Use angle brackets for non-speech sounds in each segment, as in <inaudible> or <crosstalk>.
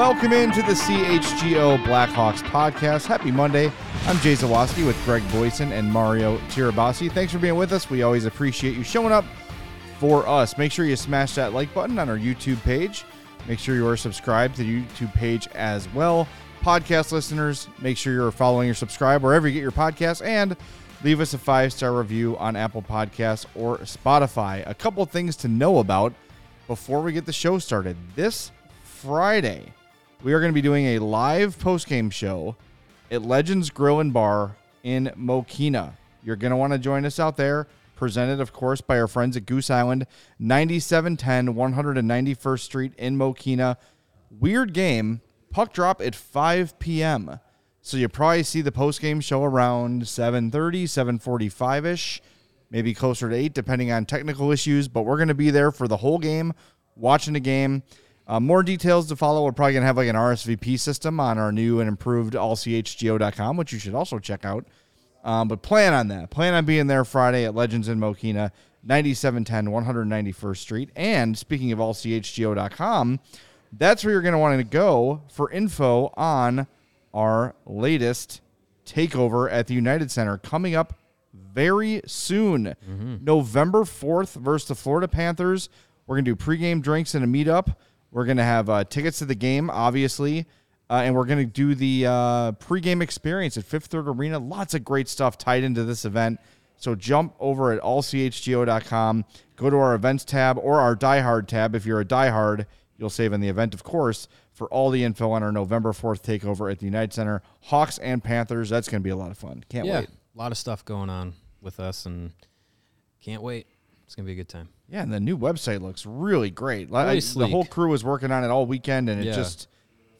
Welcome into the CHGO Blackhawks podcast. Happy Monday. I'm Jay Zawaski with Greg Boysen and Mario Tirabassi. Thanks for being with us. We always appreciate you showing up for us. Make sure you smash that like button on our YouTube page. Make sure you are subscribed to the YouTube page as well. Podcast listeners, make sure you're following or subscribe wherever you get your podcasts and leave us a five star review on Apple Podcasts or Spotify. A couple things to know about before we get the show started. This Friday, we are going to be doing a live post game show at Legends Grill and Bar in Mokena. You're going to want to join us out there. Presented, of course, by our friends at Goose Island, 9710 191st Street in Mokena. Weird game. Puck drop at 5 p.m. So you probably see the post game show around 7:30, 7:45 ish, maybe closer to eight, depending on technical issues. But we're going to be there for the whole game, watching the game. Uh, more details to follow. We're probably going to have like an RSVP system on our new and improved allchgo.com, which you should also check out. Um, but plan on that. Plan on being there Friday at Legends in Mokena, 9710 191st Street. And speaking of allchgo.com, that's where you're going to want to go for info on our latest takeover at the United Center coming up very soon. November 4th versus the Florida Panthers. We're going to do pregame drinks and a meetup. We're going to have uh, tickets to the game, obviously. Uh, and we're going to do the uh, pregame experience at Fifth Third Arena. Lots of great stuff tied into this event. So jump over at allchgo.com, go to our events tab or our diehard tab. If you're a diehard, you'll save on the event, of course, for all the info on our November 4th takeover at the United Center. Hawks and Panthers. That's going to be a lot of fun. Can't yeah, wait. a lot of stuff going on with us, and can't wait. It's gonna be a good time. Yeah, and the new website looks really great. Really I- the whole crew was working on it all weekend, and it Yeah. just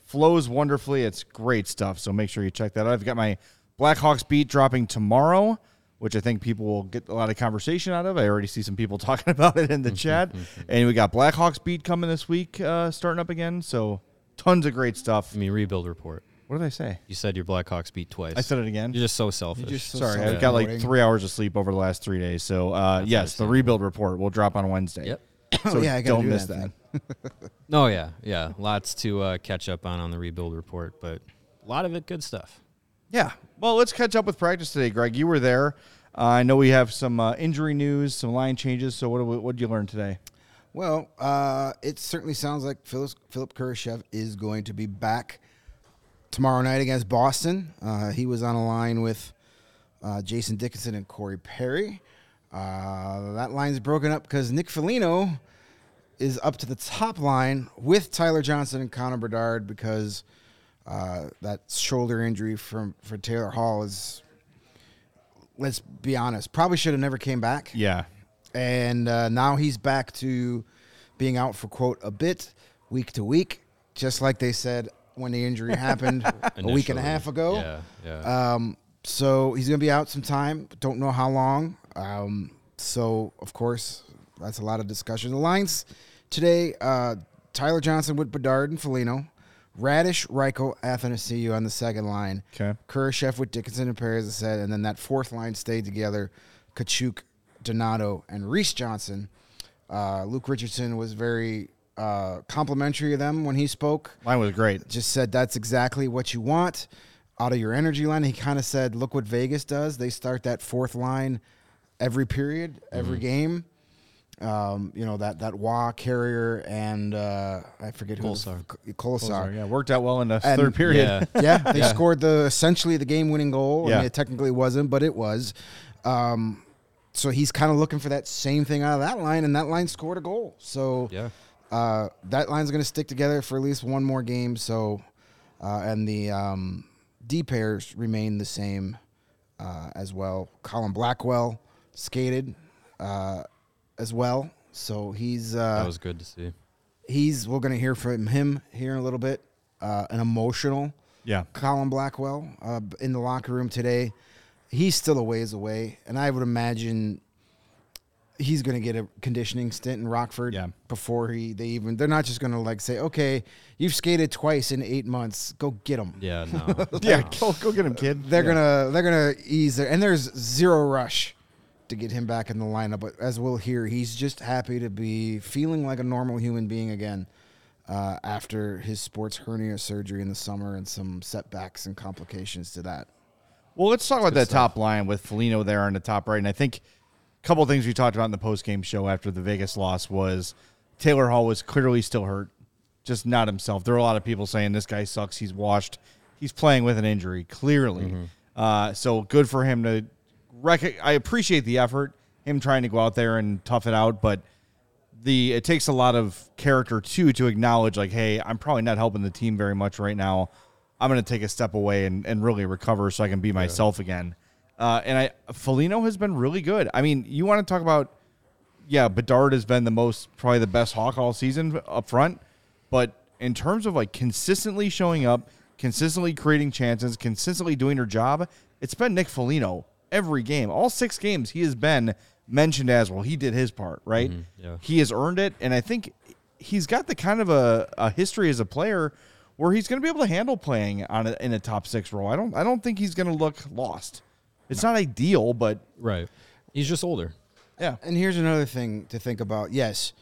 flows wonderfully. It's great stuff. So make sure you check that out. I've got my Blackhawks beat dropping tomorrow, which I think people will get a lot of conversation out of. I already see some people <laughs> talking about it in the chat, and we got Blackhawks beat coming this week, uh, starting up again. So tons of great stuff. I mean, rebuild report. What did I say? You said your Blackhawks beat twice. I said it again. You're just so selfish. just so Sorry, self- I've got like three hours of sleep over the last three days. So uh, yes, the rebuild report will drop on Wednesday. Yep. <coughs> So Oh, yeah, I gotta don't do miss that that. <laughs> Oh yeah, yeah. Lots to uh, catch up on on the rebuild report, but a lot of it good stuff. Yeah. Well, let's catch up with practice today, Greg. You were there. Uh, I know we have some uh, injury news, some line changes. So what what did you learn today? Well, uh, it certainly sounds like Phyllis, Philipp Kurashev is going to be back tomorrow night against Boston. Uh, he was on a line with uh, Jason Dickinson and Corey Perry. Uh, that line's broken up because Nick Foligno is up to the top line with Tyler Johnson and Connor Bedard because uh, that shoulder injury from for Taylor Hall is, let's be honest, probably should have never came back Yeah. and uh, now he's back to being out for quote a bit week to week, just like they said when the injury happened <laughs> a week and a half ago. Yeah, yeah. Um, so he's gonna be out some time. Don't know how long. Um, so of course that's a lot of discussion. The lines today: uh, Tyler Johnson with Bedard and Foligno, Raddysh, Reichel, Athanasiu on the second line. Okay. Kurashev with Dickinson and Perez, as I said, and then that fourth line stayed together: Katchouk, Donato, and Reese Johnson. Uh, Luke Richardson was very uh, complimentary of them when he spoke Line was great. just said that's exactly what you want out of your energy line. He kind of said, look what Vegas does. They start that fourth line every period, every game. Um, you know that that Wah carrier and uh, I forget who Kolesar. the- Kolesar. Yeah, worked out well in the And- third period. yeah. <laughs> Yeah, they scored the essentially the game winning goal. I Yeah. mean, it technically wasn't, but it was. Um, so he's kind of looking for that same thing out of that line, and that line scored a goal. So yeah. Uh, that line's going to stick together for at least one more game. So, uh, and the um, D pairs remain the same uh, as well. Colin Blackwell skated uh, as well, so he's That uh, was good to see. he's we're going to hear from him here in a little bit. Uh, an emotional Yeah. Colin Blackwell uh, in the locker room today. He's still a ways away, and I would imagine he's going to get a conditioning stint in Rockford Yeah. before he they even they're not just going to like say, okay, you've skated twice in eight months, go get him. Yeah, no. <laughs> Yeah, go, go get him, kid. They're Yeah. gonna they're gonna ease there, and there's zero rush to get him back in the lineup. But as we'll hear, he's just happy to be feeling like a normal human being again. uh, after his sports hernia surgery in the summer and some setbacks and complications to that. Well, let's talk about that top line with Foligno there on the top right. And I think a couple of things we talked about in the post game show after the Vegas loss was Taylor Hall was clearly still hurt, just not himself. There were a lot of people saying this guy sucks. He's washed. He's playing with an injury, clearly. Uh, so good for him to. Rec- I appreciate the effort, him trying to go out there and tough it out, but the it takes a lot of character too to acknowledge like, hey, I'm probably not helping the team very much right now. I'm going to take a step away and, and really recover so I can be myself again. Uh, and I Foligno has been really good. I mean, you want to talk about yeah, Bedard has been the most probably the best Hawk all season up front, but in terms of like consistently showing up, consistently creating chances, consistently doing her job, it's been Nick Foligno every game. All six games he has been mentioned as well. He did his part, right? yeah. He has earned it, and I think he's got the kind of a, a history as a player where he's going to be able to handle playing on a, in a top six role. I don't I don't think he's going to look lost. It's not ideal, but Right. He's just older. yeah, And here's another thing to think about. Yes,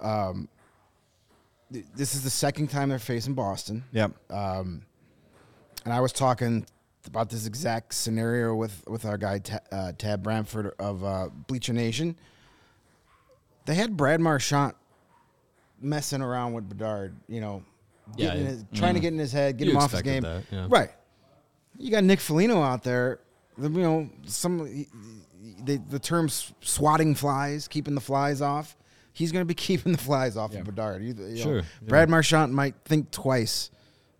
um, th- this is the second time they're facing Boston. yeah. and I was talking about this exact scenario with with our guy Ta- uh, Tab Bamford of uh, Bleacher Nation. They had Brad Marchand messing around with Bedard, you know, Yeah, getting in yeah. his, trying to get in his head, get You him off his game. that, yeah. Right. You got Nick Foligno out there. You know, some the, the term swatting flies, keeping the flies off. He's going to be <laughs> keeping the flies off of Bedard. You, you know, Sure, yeah. Brad Marchand might think twice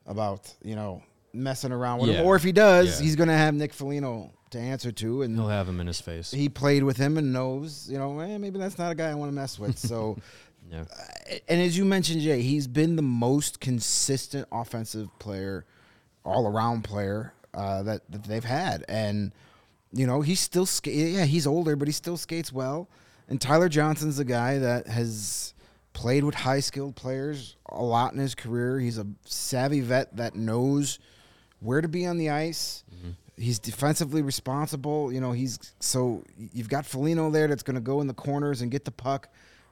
about you know messing around with Yeah. him, or if he does, Yeah. he's going to have Nick Foligno to answer to, and He'll have him in his face. he played with him and knows, you know, eh, maybe that's not a guy I want to mess with. So, <laughs> Yeah. and as you mentioned, Jay, he's been the most consistent offensive player, all around player uh, that, that they've had, and you know he's still ska- yeah he's older, but he still skates well. And Tyler Johnson's a guy that has played with high skilled players a lot in his career. He's a savvy vet that knows where to be on the ice. He's defensively responsible. You know, he's so you've got Foligno there that's going to go in the corners and get the puck.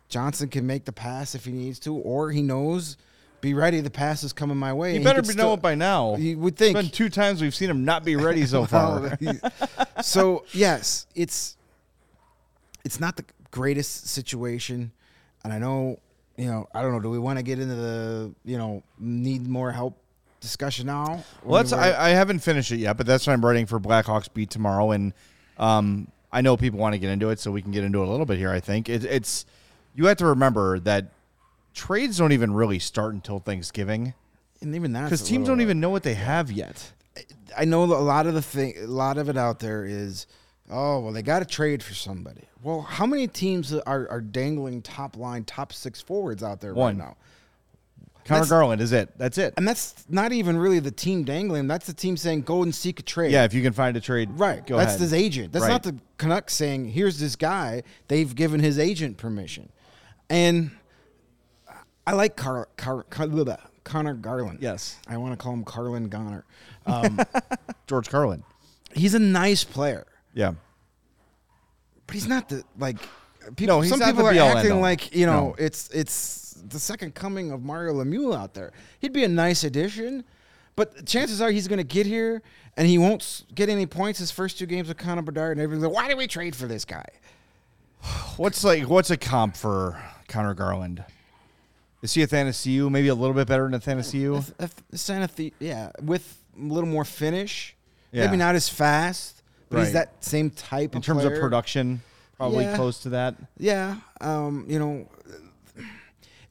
Johnson can make the pass if he needs to, or he knows, be ready. The pass is coming my way. He and better can be still- know it by now. You would It's think. been two times we've seen him not be ready so <laughs> far. <laughs> So yes, it's it's not the greatest situation, and I know you know I don't know. Do we want to get into the you know need more help discussion now? Well, that's I, I haven't finished it yet, but that's what I'm writing for Blackhawks beat tomorrow, and um, I know people want to get into it, so we can get into it a little bit here. I think it, it's you have to remember that trades don't even really start until Thanksgiving and even that because teams don't even know what they have yet. I know a lot of the thing, a lot of it out there is, oh well, they got to trade for somebody. Well, how many teams are, are dangling top line, top six forwards out there One. right now? Connor That's- Garland is it. That's it. And that's not even really the team dangling. That's the team saying go and seek a trade. Yeah, if you can find a trade, Right. Go That's ahead. his agent. That's Right. not the Canucks saying, here's this guy. They've given his agent permission. And I like Car- Car- Car- blah, blah, Connor Garland. Yes. I want to call him Carlin Goner. <laughs> Um, George Carlin. he's a nice player, Yeah. but he's not the, like, people, No, he's some not people the are be-all, acting end-all. like, you know, No. it's, it's the second coming of Mario Lemieux out there. He'd be a nice addition. But chances are he's going to get here and he won't s- get any points his first two games with Connor Bedard. And everybody's like, why did we trade for this guy? <sighs> What's like what's a comp for Connor Garland? Is he a Thanasiu? Maybe a little bit better than a Thanasiu? If- if Santa Fe, yeah, with a little more finish. Yeah. Maybe not as fast, but Right. he's that same type In of terms of production, probably Yeah. close to that. Yeah, um, you know,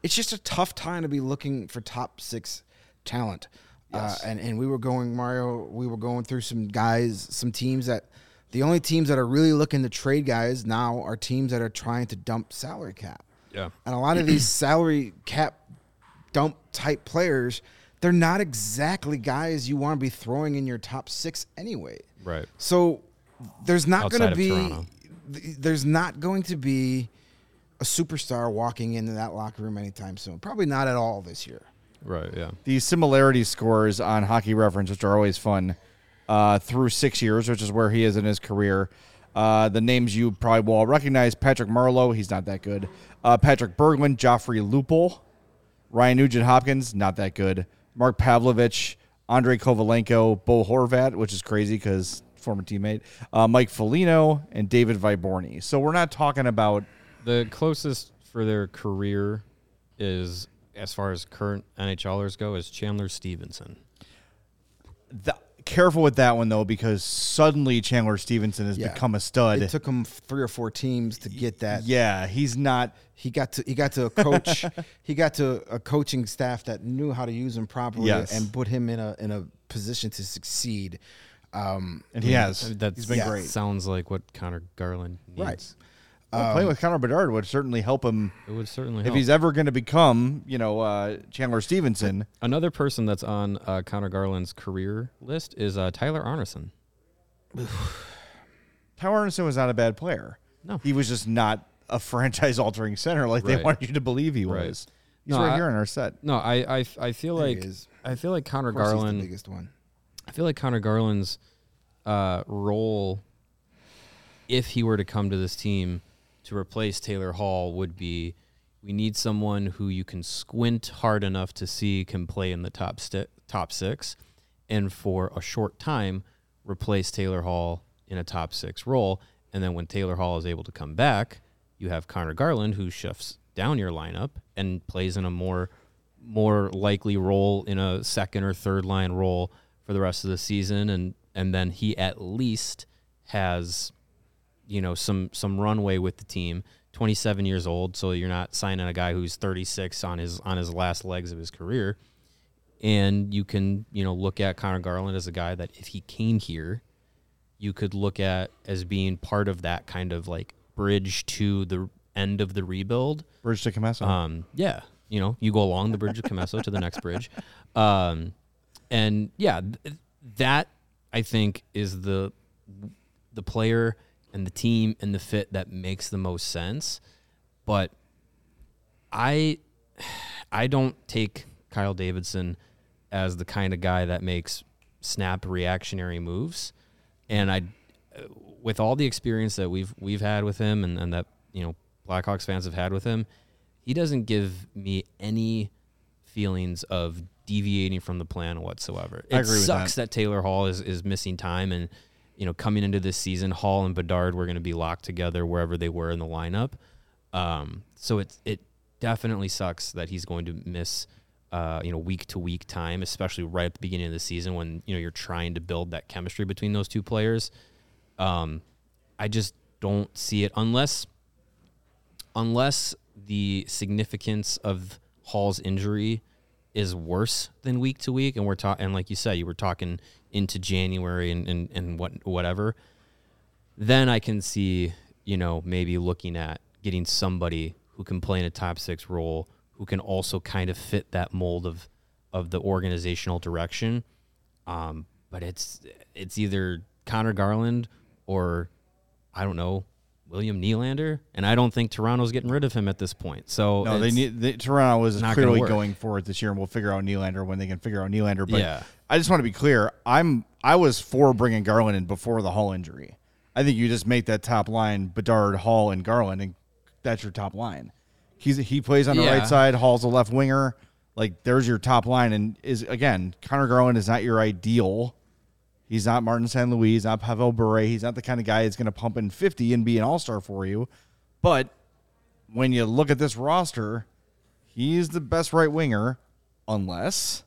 it's just a tough time to be looking for top six talent. Yes. Uh, and and we were going Mario. We were going through some guys, some teams that the only teams that are really looking to trade guys now are teams that are trying to dump salary cap. Yeah. And a lot of these salary cap dump type players, they're not exactly guys you want to be throwing in your top six anyway. Right. So there's not going to be Toronto. there's not going to be a superstar walking into that locker room anytime soon. Probably not at all this year. Right. Yeah. The similarity scores on Hockey Reference, which are always fun, uh, through six years, which is where he is in his career. Uh, the names you probably will all recognize: Patrick Marleau, he's not that good. Uh, Patrick Berglund, Joffrey Lupul, Ryan Nugent Hopkins, not that good. Mark Pavlovich, Andre Kovalenko, Bo Horvat, which is crazy because former teammate, uh, Mike Foligno, and David Vyborny. So we're not talking about The closest for their career is, as far as current NHLers go, is Chandler Stephenson. the, careful with that one though because suddenly Chandler Stephenson has Yeah. become a stud. It took him three or four teams to get that. yeah, he's not. He got to he got to a coach. <laughs> he got to a coaching staff that knew how to use him properly Yes. and put him in a in a position to succeed. Um, And he has. That's, he's been yeah. great. Sounds like what Connor Garland needs. Right. Well, playing with Connor Bedard would certainly help him It would certainly if help. he's ever going to become, you know, uh, Chandler Stephenson. Another person that's on uh, Connor Garland's career list is uh, Tyler Arnason. <sighs> Tyler Arnason was not a bad player. No. he was just not a <laughs> franchise-altering center like they Right. wanted you to believe he Right. was. He's No, right I- here in our set. No, I I, I feel There he like is. I feel like Connor of course he's the Garland. biggest one. I feel like Connor Garland's uh, role, if he were to come to this team to replace Taylor Hall, would be we need someone who you can squint hard enough to see can play in the top sti- top six, and for a short time replace Taylor Hall in a top six role. And then when Taylor Hall is able to come back, you have Connor Garland who shifts down your lineup and plays in a more more likely role in a second or third line role for the rest of the season and and then he at least has you know some some runway with the team. 27 years old so you're not signing a guy who's 36 on his on his last legs of his career. And you can you know look at Connor Garland as a guy that if he came here you could look at as being part of that kind of like bridge to the end of the rebuild. Bridge to Commesso. um, yeah, you know, you go along the bridge of Commesso to the next <laughs> bridge, um, and yeah, th- that I think is the the player and the team and the fit that makes the most sense. But I I don't take Kyle Davidson as the kind of guy that makes snap reactionary moves, and I uh, with all the experience that we've we've had with him and, and that you know Blackhawks fans have had with him, he doesn't give me any feelings of deviating from the plan whatsoever. It I agree with sucks that. Taylor Hall is, is missing time and you know coming into this season, Hall and Bedard were going to be locked together wherever they were in the lineup. Um, so it it definitely sucks that he's going to miss uh, you know week to week time, especially right at the beginning of the season when you know you're trying to build that chemistry between those two players. Um, I just don't see it unless unless the significance of Hall's injury is worse than week to week, and we're talking, and like you said, you were talking into January and, and, and what whatever, then I can see, you know, maybe looking at getting somebody who can play in a top six role, who can also kind of fit that mold of of the organizational direction. Um, but it's it's either Connor Garland or I don't know William Nylander, and I don't think Toronto's getting rid of him at this point. So no, they need the, Toronto is clearly going for it this year, and we'll figure out Nylander when they can figure out Nylander. But Yeah. I just want to be clear. I'm I was for bringing Garland in before the Hall injury. I think you just make that top line Bedard, Hall, and Garland, and that's your top line. He's he plays on the Yeah. right side. Hall's a left winger. Like there's your top line, and is again Connor Garland is not your ideal. He's not Martin St. Louis. He's not Pavel Bure. He's not the kind of guy that's going to pump in 50 and be an all star for you. But when you look at this roster, he's the best right winger, unless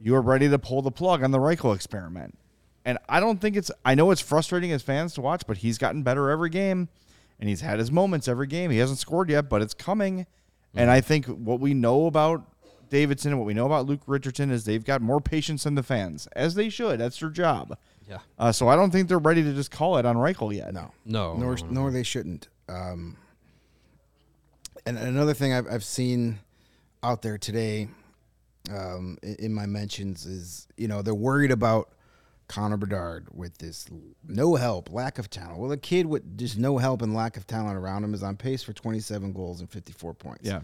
you are ready to pull the plug on the Reichel experiment. And I don't think it's, I know it's frustrating as fans to watch, but he's gotten better every game and he's had his moments every game. He hasn't scored yet, but it's coming. And mm-hmm. I think what we know about Davidson and what we know about Luke Richardson is they've got more patience than the fans, as they should. That's their job. yeah, Uh, so I don't think they're ready to just call it on Reichel yet. No, No, nor no, no, nor they shouldn't. Um, and another thing I've I've seen out there today, um, in, in my mentions is you know they're worried about Connor Bedard with this no help, lack of talent. Well, a kid with just no help and lack of talent around him is on pace for 27 goals and 54 points. Yeah.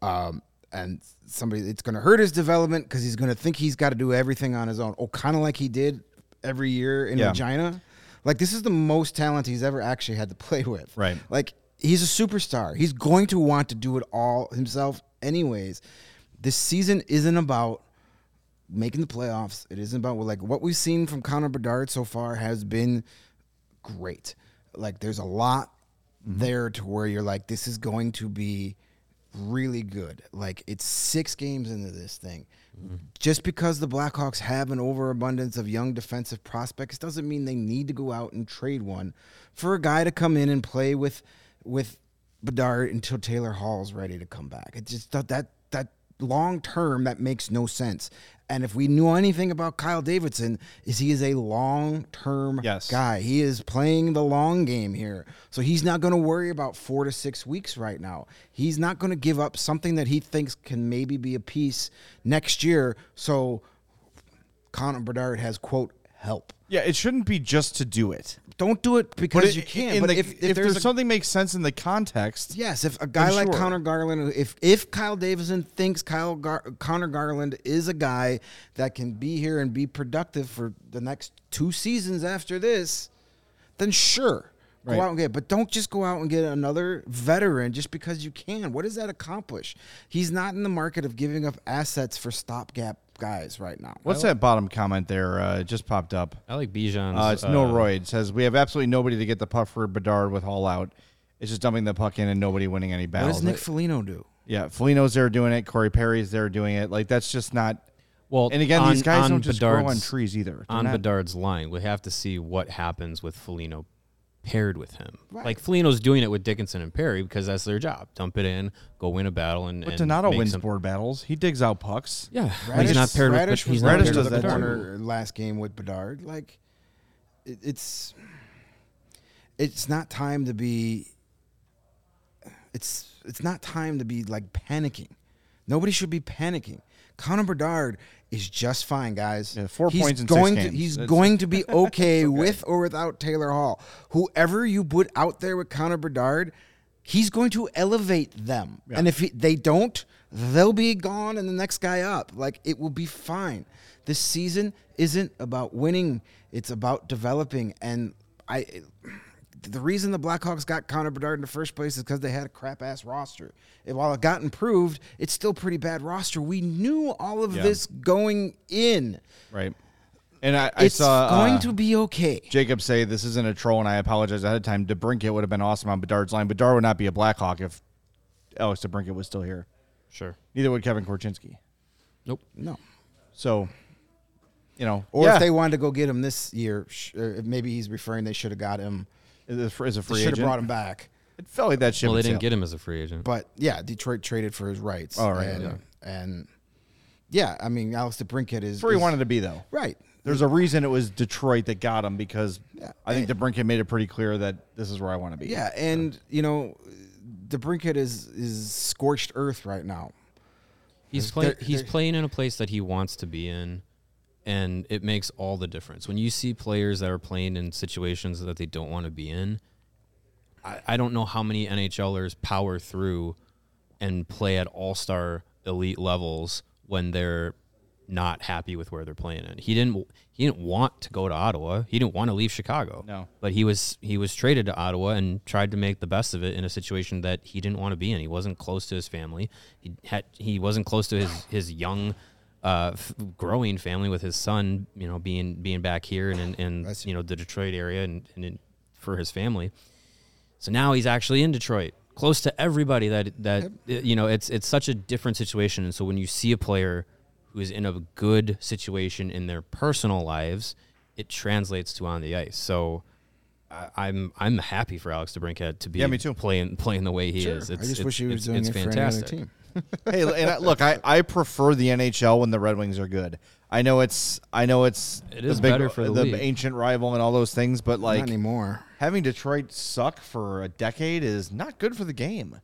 Um, and somebody, it's going to hurt his development because he's going to think he's got to do everything on his own. Oh, kind of like he did every year in Yeah. Regina. Like this is the most talent he's ever actually had to play <laughs> with. Right. Like he's a superstar. He's going to want to do it all himself, anyways. this season isn't about making the playoffs. It isn't about like what we've seen from Connor Bedard so far has been great. Like there's a lot mm-hmm. there to where you're like, this is going to be really good. Like it's six games into this thing. Mm-hmm. Just because the Blackhawks have an overabundance of young defensive prospects doesn't mean they need to go out and trade one for a guy to come in and play with with Bedard until Taylor Hall's ready to come back. It just that long term that makes no sense. And if we knew anything about Kyle Davidson, is he is a long term Yes. guy. He is playing the long game here. So he's not going to worry about 4 to 6 weeks right now. He's not going to give up something that he thinks can maybe be a piece next year. So Connor Bedard has quote help. Yeah, it shouldn't be just to do it. Don't do it because But you can't. But the- if, if, if there's, there's something makes sense in the context, Yes, if a guy like sure. Connor Garland, if if Kyle Davidson thinks Kyle Gar- Connor Garland is a guy that can be here and be productive for the next two seasons after this, then sure, Right. go out and get. it. But don't just go out and get another veteran just because you can. What does that accomplish? He's not in the market of giving up assets for stopgap guys right now. what's that bottom comment there? Uh, it just popped up. I like Bijan's. Uh, it's no Roy. Says we have absolutely nobody to get the puck for Bedard with Hall out. It's just dumping the puck in and nobody winning any battles. What does Nick Foligno do? yeah, Foligno's there doing it. Corey Perry's there doing it. Like that's just not. Well, And again, on, these guys on don't just grow on Bedard's- trees either. They're on not- Bedard's line, we have to see what happens with Foligno paired with him. Right. Like Foligno's doing it with Dickinson and Perry because that's their job. Dump it in, go win a battle, and, But and Donato wins some- board battles. He digs out pucks. Yeah, but he's not paired Radish with. He's was not paired does with the that corner last game with Bedard. Like, it, it's it's not time to be. It's it's not time to be like panicking. Nobody should be panicking. Connor Bedard is just fine, guys. Yeah, four he's points in six going to games. he's That's- going to be <laughs> okay, with or without Taylor Hall. Whoever you put out there with Connor Bedard, he's going to elevate them. And if he, they don't, they'll be gone and the next guy up. Like it will be fine. This season isn't about winning; it's about developing. And I, the reason the Blackhawks got Connor Bedard in the first place is because they had a crap ass roster. And while it got improved, it's still pretty bad roster. We knew all of Yeah. this going in. Right. And I, I It's saw going uh, to be okay. Jacob say this isn't a troll, and I apologize ahead of time. DeBrincat would have been awesome on Bedard's line. Bedard would not be a Blackhawk if Alex DeBrincat was still here. Sure. Neither would Kevin Korchinski. Nope. No. So, you know, Or yeah, if they wanted to go get him this year, sh- uh, maybe he's referring they should have got him. As a, as a They free should have brought him back. it felt like that ship. Well, they didn't sailed. get him as a free agent. But yeah, Detroit traded for his rights. Oh, right, And, yeah. and yeah, I mean, Alex DeBrincat is. That's where he is- wanted to be, though. Right. There's a reason it was Detroit that got him because Yeah. I think DeBrincat made it pretty clear that this is where I want to be. Yeah, and you know, DeBrincat is is scorched earth right now. He's playing. there- He's there- playing in a place that he wants to be in, and it makes all the difference when you see players that are playing in situations that they don't want to be in. I, I don't know how many NHLers power through and play at all star elite levels when they're not happy with where they're playing in. He didn't. He didn't want to go to Ottawa. He didn't want to leave Chicago. No. but he was he was traded to Ottawa and tried to make the best of it in a situation that he didn't want to be in. He wasn't close to his family. He had he wasn't close to his his young. Uh, f- growing family with his son, you know, being being back here and in, in you know the Detroit area and, and in, for his family. So now he's actually in Detroit, close to everybody that that uh, you know, it's it's such a different situation and so when you see a player who is in a good situation in their personal lives, it translates to on the ice. So I, I'm I'm happy for Alex DeBrincat to be Yeah, me too. playing playing the way he Sure. is. I It's, just it's, wish he was it's, doing it's it fantastic. for any other team. Hey, and I, look, I, I prefer the NHL when the Red Wings are good. I know it's I know it's It the big- better for the league. ancient rival and all those things, but Not like anymore. having Detroit suck for a decade is not good for the game.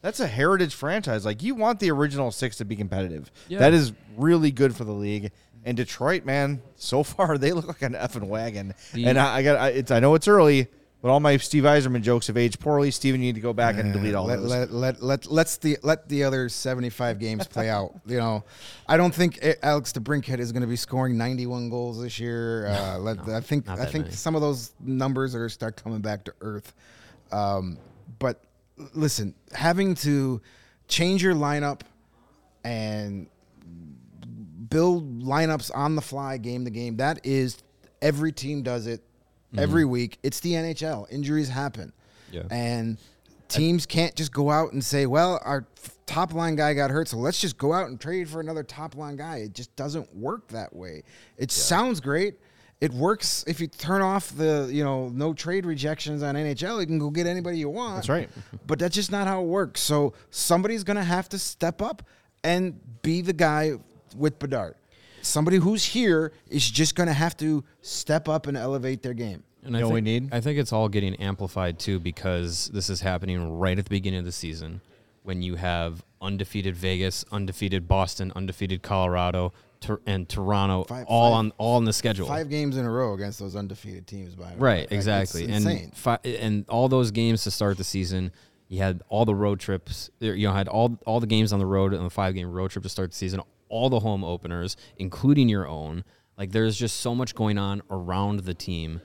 That's a heritage franchise. Like you want the original six to be competitive. Yeah. That is really good for the league. And Detroit, man, so far <laughs> they look like an effing wagon. The- and I, I got I, it's I know it's early, but all my Steve Yzerman jokes have aged poorly. Steven, you need to go back and delete all let, those. let, let, let, let's the let the other 75 games play out. <laughs> You know, I don't think A- Alex DeBrincat is going to be scoring 91 goals this year. Uh, let, I think I think many. some of those numbers are going to start coming back to earth. Um, but listen, having to change your lineup and build lineups on the fly, game to game. That is every team does it every mm-hmm. week. It's the NHL. Injuries happen, Yeah. and teams can't just go out and say, "Well, our top line guy got hurt, so let's just go out and trade for another top line guy." It just doesn't work that way. It sounds great. It works if you turn off the you know no trade rejections on NHL. You can go get anybody you want. That's right. <laughs> But that's just not how it works. So somebody's going to have to step up and be the guy with Bedard. Somebody who's here is just going to have to step up and elevate their game. And You I know what we think, need? I think it's all getting amplified too because this is happening right at the beginning of the season when you have undefeated Vegas, undefeated Boston, undefeated Colorado, Tor- and Toronto Five- all five- on all in the schedule. Five games in a row against those undefeated teams. By the way. Right, Like, exactly. And insane. fi- and all those games to start the season, you had all the road trips. You know, had all all the games on the road and the five game road trip to start the season. All the home openers, including your own. Like there's just so much going on around the team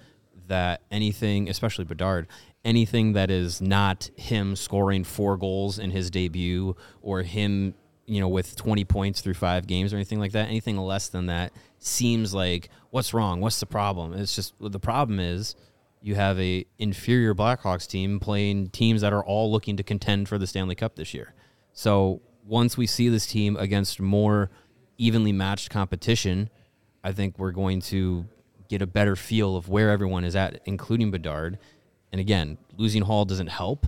that anything, especially Bedard, anything that is not him scoring four goals in his debut or him, you know, with 20 points through five games or anything like that, anything less than that seems like what's wrong? What's the problem? It's just the problem is you have a inferior Blackhawks team playing teams that are all looking to contend for the Stanley Cup this year. So once we see this team against more evenly matched competition, I think we're going to get a better feel of where everyone is at, including Bedard. And again, losing Hall doesn't help,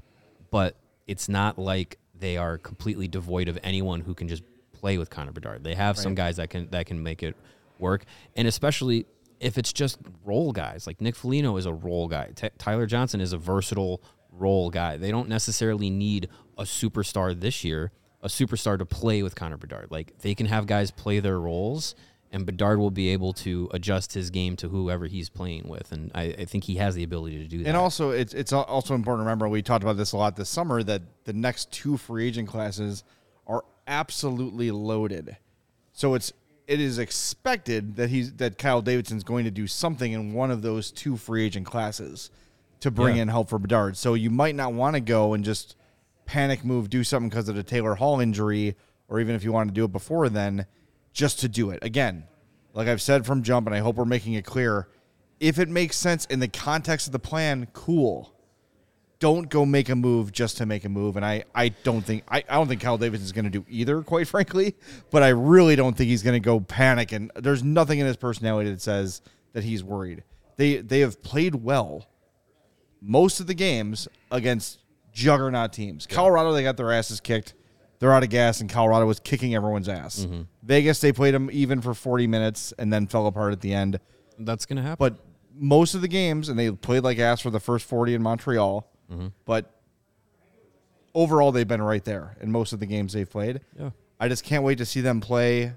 but it's not like they are completely devoid of anyone who can just play with Connor Bedard. They have some guys that can that can make it work, and especially if it's just role guys. Like Nick Foligno is a role guy. T- Tyler Johnson is a versatile role guy. They don't necessarily need a superstar this year, a superstar to play with Connor Bedard. Like they can have guys play their roles, and Bedard will be able to adjust his game to whoever he's playing with, and I, I think he has the ability to do that. And also, it's it's also important to remember we talked about this a lot this summer that the next two free agent classes are absolutely loaded. So it's it is expected that he's that Kyle Davidson's going to do something in one of those two free agent classes to bring Yeah. in help for Bedard. So you might not want to go and just panic move, do something because of the Taylor Hall injury, or even if you want to do it before then, just to do it. Again, like I've said from jump, and I hope we're making it clear, if it makes sense in the context of the plan, cool. Don't go make a move just to make a move. And I, I don't think I, I don't think Kyle going to do either, <laughs> quite frankly. But I really don't think he's going to go panic. And there's nothing in his personality that says that he's worried. They they have played well most of the games against juggernaut teams. Colorado, they got their asses kicked. They're out of gas, and Colorado was kicking everyone's ass. Mm-hmm. Vegas, they played them even for 40 minutes and then fell apart at the end. That's going to happen. But most of the games, and they played like ass for the first 40 in Montreal, mm-hmm. but overall, they've been right there in most of the games they've played. yeah. I just can't wait to see them play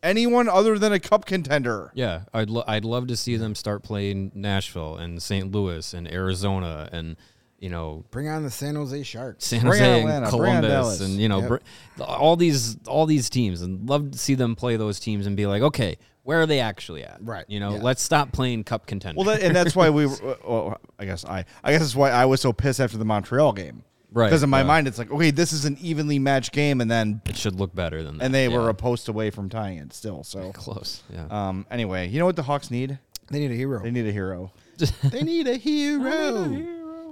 anyone other than a cup contender. Yeah, I'd lo- I'd love to see them start playing Nashville and St. Louis and Arizona and you know Bring on the San Jose Sharks. San Bring Jose Atlanta, and Columbus Dallas. and you know Yep. br- all these all these teams and love to see them play those teams and be like, okay, where are they actually at? Right, You know, yeah. let's stop playing cup contender. Well, that, and that's why we. <laughs> were- Well, I guess I. I guess that's why I was so pissed after the Montreal game. Right, Because in my yeah. mind, it's like, okay, this is an evenly matched game, and then it should look better than that. and they were a post away from tying it still. So, <laughs> close. Yeah. um, anyway, you know what the Hawks need? They need a hero. They need a hero. <laughs> They need a hero.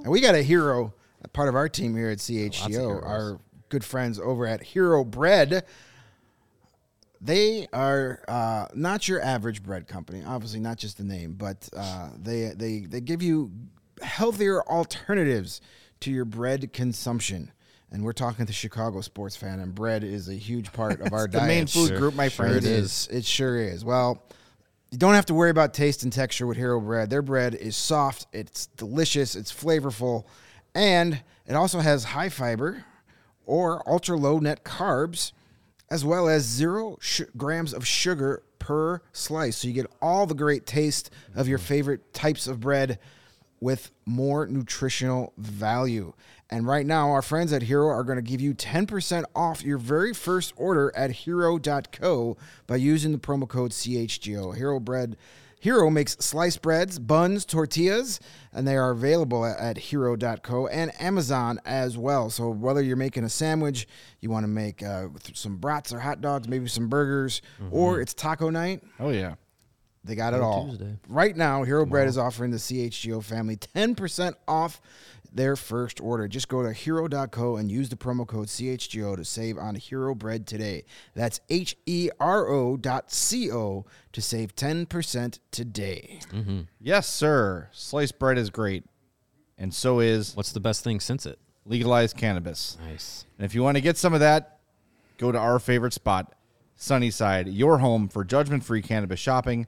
And we got a hero, a part of our team here at CHGO, our good friends over at Hero Bread. They are uh, not your average bread company, obviously not just the name, but uh, they they they give you healthier alternatives to your bread consumption. And we're talking to Chicago sports fan, and bread is a huge part of <laughs> our diet. the diet. main food Sure, group, my sure friend. It is. It sure is. Well, you don't have to worry about taste and texture with Hero Bread. Their bread is soft, it's delicious, it's flavorful, and it also has high fiber or ultra low net carbs, as well as zero sh- grams of sugar per slice. So you get all the great taste of your mm-hmm. favorite types of bread with more nutritional value. And right now, our friends at Hero are going to give you 10% off your very first order at hero.co by using the promo code CHGO. Hero Bread Hero makes sliced breads, buns, tortillas, and they are available at, at hero.co and Amazon as well. So whether you're making a sandwich, you want to make uh, some brats or hot dogs, maybe some burgers, or it's taco night, Oh yeah. They got it all. Tuesday. Right now, Hero Bread is offering the CHGO family 10% off their first order. Just go to hero.co and use the promo code CHGO to save on Hero Bread today. That's H E R O dot C O to save 10% today. Mm-hmm. Yes, sir. Sliced bread is great, and so is What's the best thing since it? legalized cannabis. Nice. And if you want to get some of that, go to our favorite spot, Sunnyside, your home for judgment free cannabis shopping,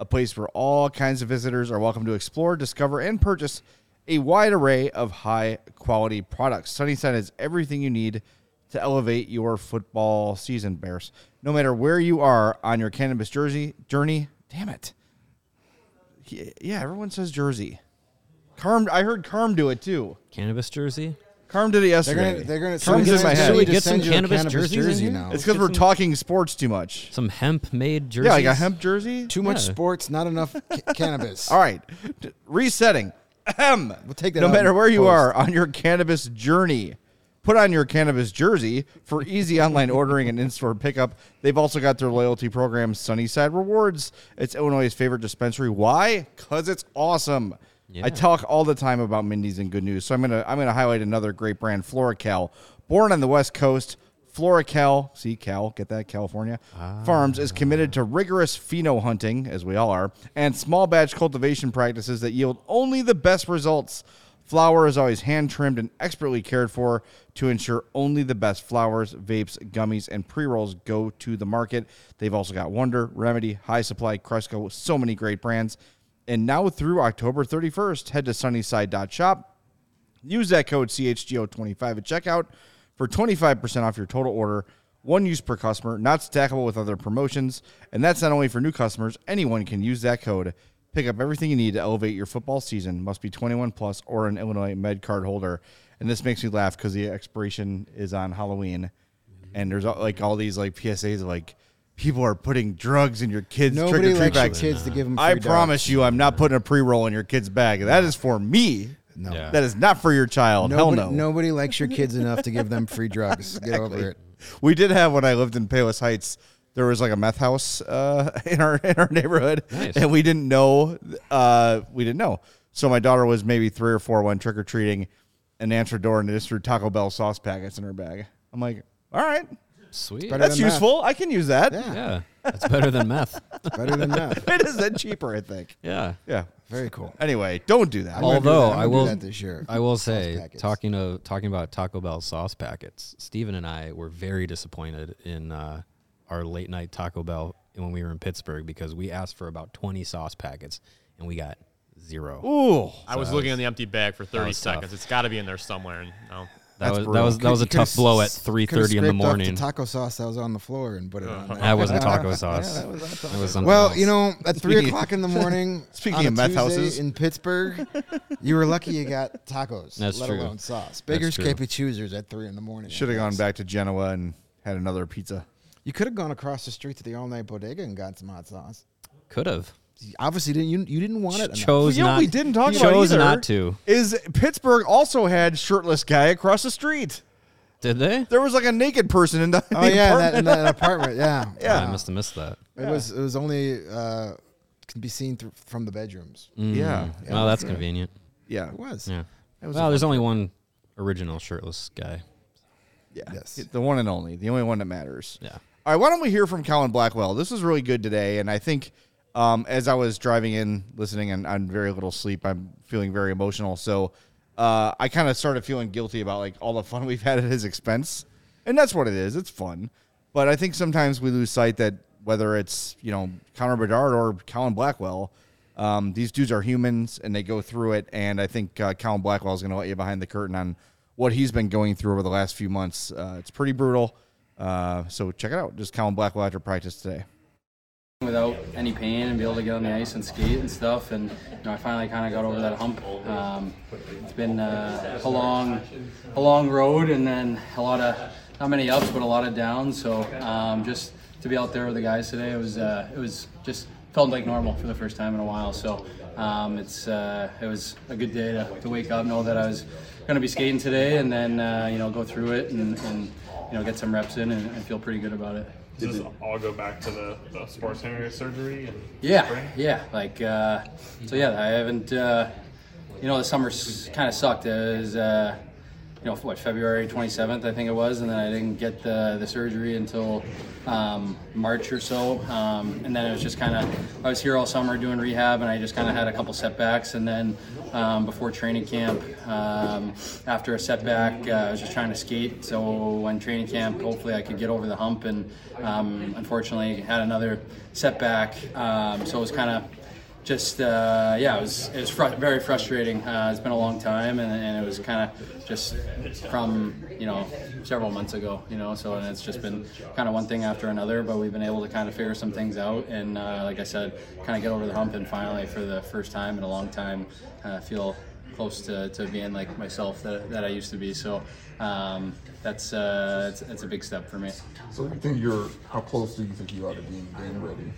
a place where all kinds of visitors are welcome to explore, discover, and purchase a wide array of high quality products. Sunnyside has everything you need to elevate your football season, Bears. No matter where you are on your cannabis jersey journey, damn it. Yeah, everyone says jersey. Carm, I heard Carm do it too. Cannabis jersey? Carm did it They're yesterday. gonna, they're gonna, Carm's they're in my gonna head. Should we get some you a cannabis jerseys in here? now. It's because we're talking sports too much. Some hemp made jerseys? Yeah, like a hemp jersey. Too much Yeah. sports, not enough ca- <laughs> cannabis. All right, D- resetting. Ahem. We'll take that No out matter in where you post. are on your cannabis journey, put on your cannabis jersey for easy online ordering and in-store pickup. They've also got their loyalty program, Sunnyside Rewards. It's Illinois' favorite dispensary. Why? Because it's awesome. Yeah. I talk all the time about Mindy's and good news, so I'm gonna I'm gonna highlight another great brand, Floracal. Born on the West Coast, Floracal, see Cal, get that California Farms is committed to rigorous pheno hunting, as we all are, and small batch cultivation practices that yield only the best results. Flower is always hand trimmed and expertly cared for to ensure only the best flowers, vapes, gummies, and pre rolls go to the market. They've also got Wonder, Remedy, High Supply, Cresco, so many great brands. And now through October 31st, head to sunnyside.shop. Use that code CHGO25 at checkout for 25% off your total order. One use per customer, not stackable with other promotions. And that's not only for new customers, anyone can use that code. Pick up everything you need to elevate your football season. Must be 21 plus or an Illinois Med card holder. And this makes me laugh because the expiration is on Halloween. And there's like all these like PSAs of like people are putting drugs in your kids' trick Nobody or treat likes your bags. kids to give them. I promise you, I'm not putting a pre roll in your kid's bag. That is for me. No. Yeah. That is not for your child. Nobody, Hell no. nobody likes your kids enough to give them free <laughs> drugs. Get over it. We did have when I lived in Palos Heights. There was like a meth house uh, <laughs> in our in our neighborhood, Nice. and we didn't know. Uh, we didn't know. So my daughter was maybe three or four, when trick or treating, and answered door and they just threw Taco Bell sauce packets in her bag. I'm like, all right, Sweet. better that's than meth. useful. I can use that. Yeah, Yeah. That's better than meth. better than that. <laughs> it is then cheaper, I think. Yeah. Yeah. Very cool. Anyway, don't do that. I'm gonna do Although that. I'm I gonna do will, that this year. I will say, packets. talking of talking about Taco Bell sauce packets, Steven and I were very disappointed in uh, our late night Taco Bell when we were in Pittsburgh because we asked for about twenty sauce packets and we got zero. Ooh, I was So looking on the empty bag for 30 was tough. seconds. It's got to be in there somewhere. And no. That was that was that was a tough blow at three thirty three could've thirty in the scraped off morning. taco sauce that was on the floor and put it on. there. <laughs> That wasn't taco sauce. that was, something Well, else. you know, at three Speaking- o'clock in the <laughs> morning, Speaking on a of meth Tuesday houses. in Pittsburgh, you were lucky you got <laughs> tacos. That's let true. alone sauce. Beggars true. can't be choosers at three in the morning. Should have gone back to Genoa and had another pizza. You could have gone across the street to the all night bodega and got some hot sauce. could have You Obviously, didn't you? You didn't want it. enough. chose You know not. we didn't talk about chose either? not to. Is Pittsburgh also had shirtless guy across the street? Did they? There was like a naked person in the, Oh the yeah, in that, apartment. in that <laughs> apartment. Yeah, <laughs> Yeah. I must have missed that. It was. It was only uh, can be seen through, from the bedrooms. Mm. Yeah. Well, that's convenient. yeah, It was. Yeah. It was Well, there's only one original shirtless guy. yeah, Yes. the one and only, the only one that matters. Yeah. All right, why don't we hear from Colin Blackwell? This was really good today, and I think um, as I was driving in, listening, and on very little sleep, I'm feeling very emotional. So uh, I kind of started feeling guilty about like all the <laughs> fun we've had at his expense, and that's what it is. It's fun, but I think sometimes we lose sight that whether it's you know Connor Bedard or Colin Blackwell, um, these dudes are humans and they go through it. And I think uh, Colin Blackwell is going to let you behind the curtain on what he's been going through over the last few months. Uh, it's pretty brutal. Uh, so check it out. Just Colin Blackwell after practice today. Without any pain and be able to get on the ice and skate and stuff. And you know, I finally kind of got over that hump. Um, it's been uh, a long, a long road, and then a lot of not many ups, but a lot of downs. So um, just to be out there with the guys today, it was uh, it was just felt like normal for the first time in a while. So um, it's uh, it was a good day to, to wake up, know that I was going to be skating today, and then uh, you know go through it and, and you know get some reps in and, and feel pretty good about it. Does this all go back to the, the sports hernia surgery? And Yeah, spring? yeah. Like, uh, so yeah, I haven't, uh, you know, the summer's kind of sucked. It was, uh, you know, what, February 27th, I think it was, and then I didn't get the, the surgery until um, March or so. Um, and then it was just kind of, I was here all summer doing rehab, and I just kind of had a couple setbacks. And then um, before training camp, um, after a setback, uh, I was just trying to skate. So when training camp, hopefully I could get over the hump, and um, unfortunately had another setback. Um, so it was kind of just uh, yeah, it was it was fr- very frustrating. Uh, it's been a long time, and, and it was kind of just from you know several months ago, you know. So and it's just been kind of one thing after another, but we've been able to kind of figure some things out, and uh, like I said, kind of get over the hump, and finally for the first time in a long time, uh, feel close to, to being like myself that, that I used to be. So um, that's uh, it's, it's a big step for me. So you think you're how close do you think you are to being game ready?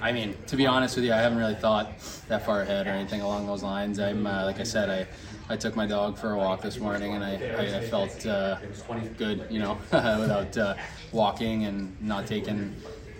I mean, to be honest with you, I haven't really thought that far ahead or anything along those lines. I'm, uh, like I said, I, I took my dog for a walk this morning and I, I, I felt uh, good, you know, <laughs> without uh, walking and not taking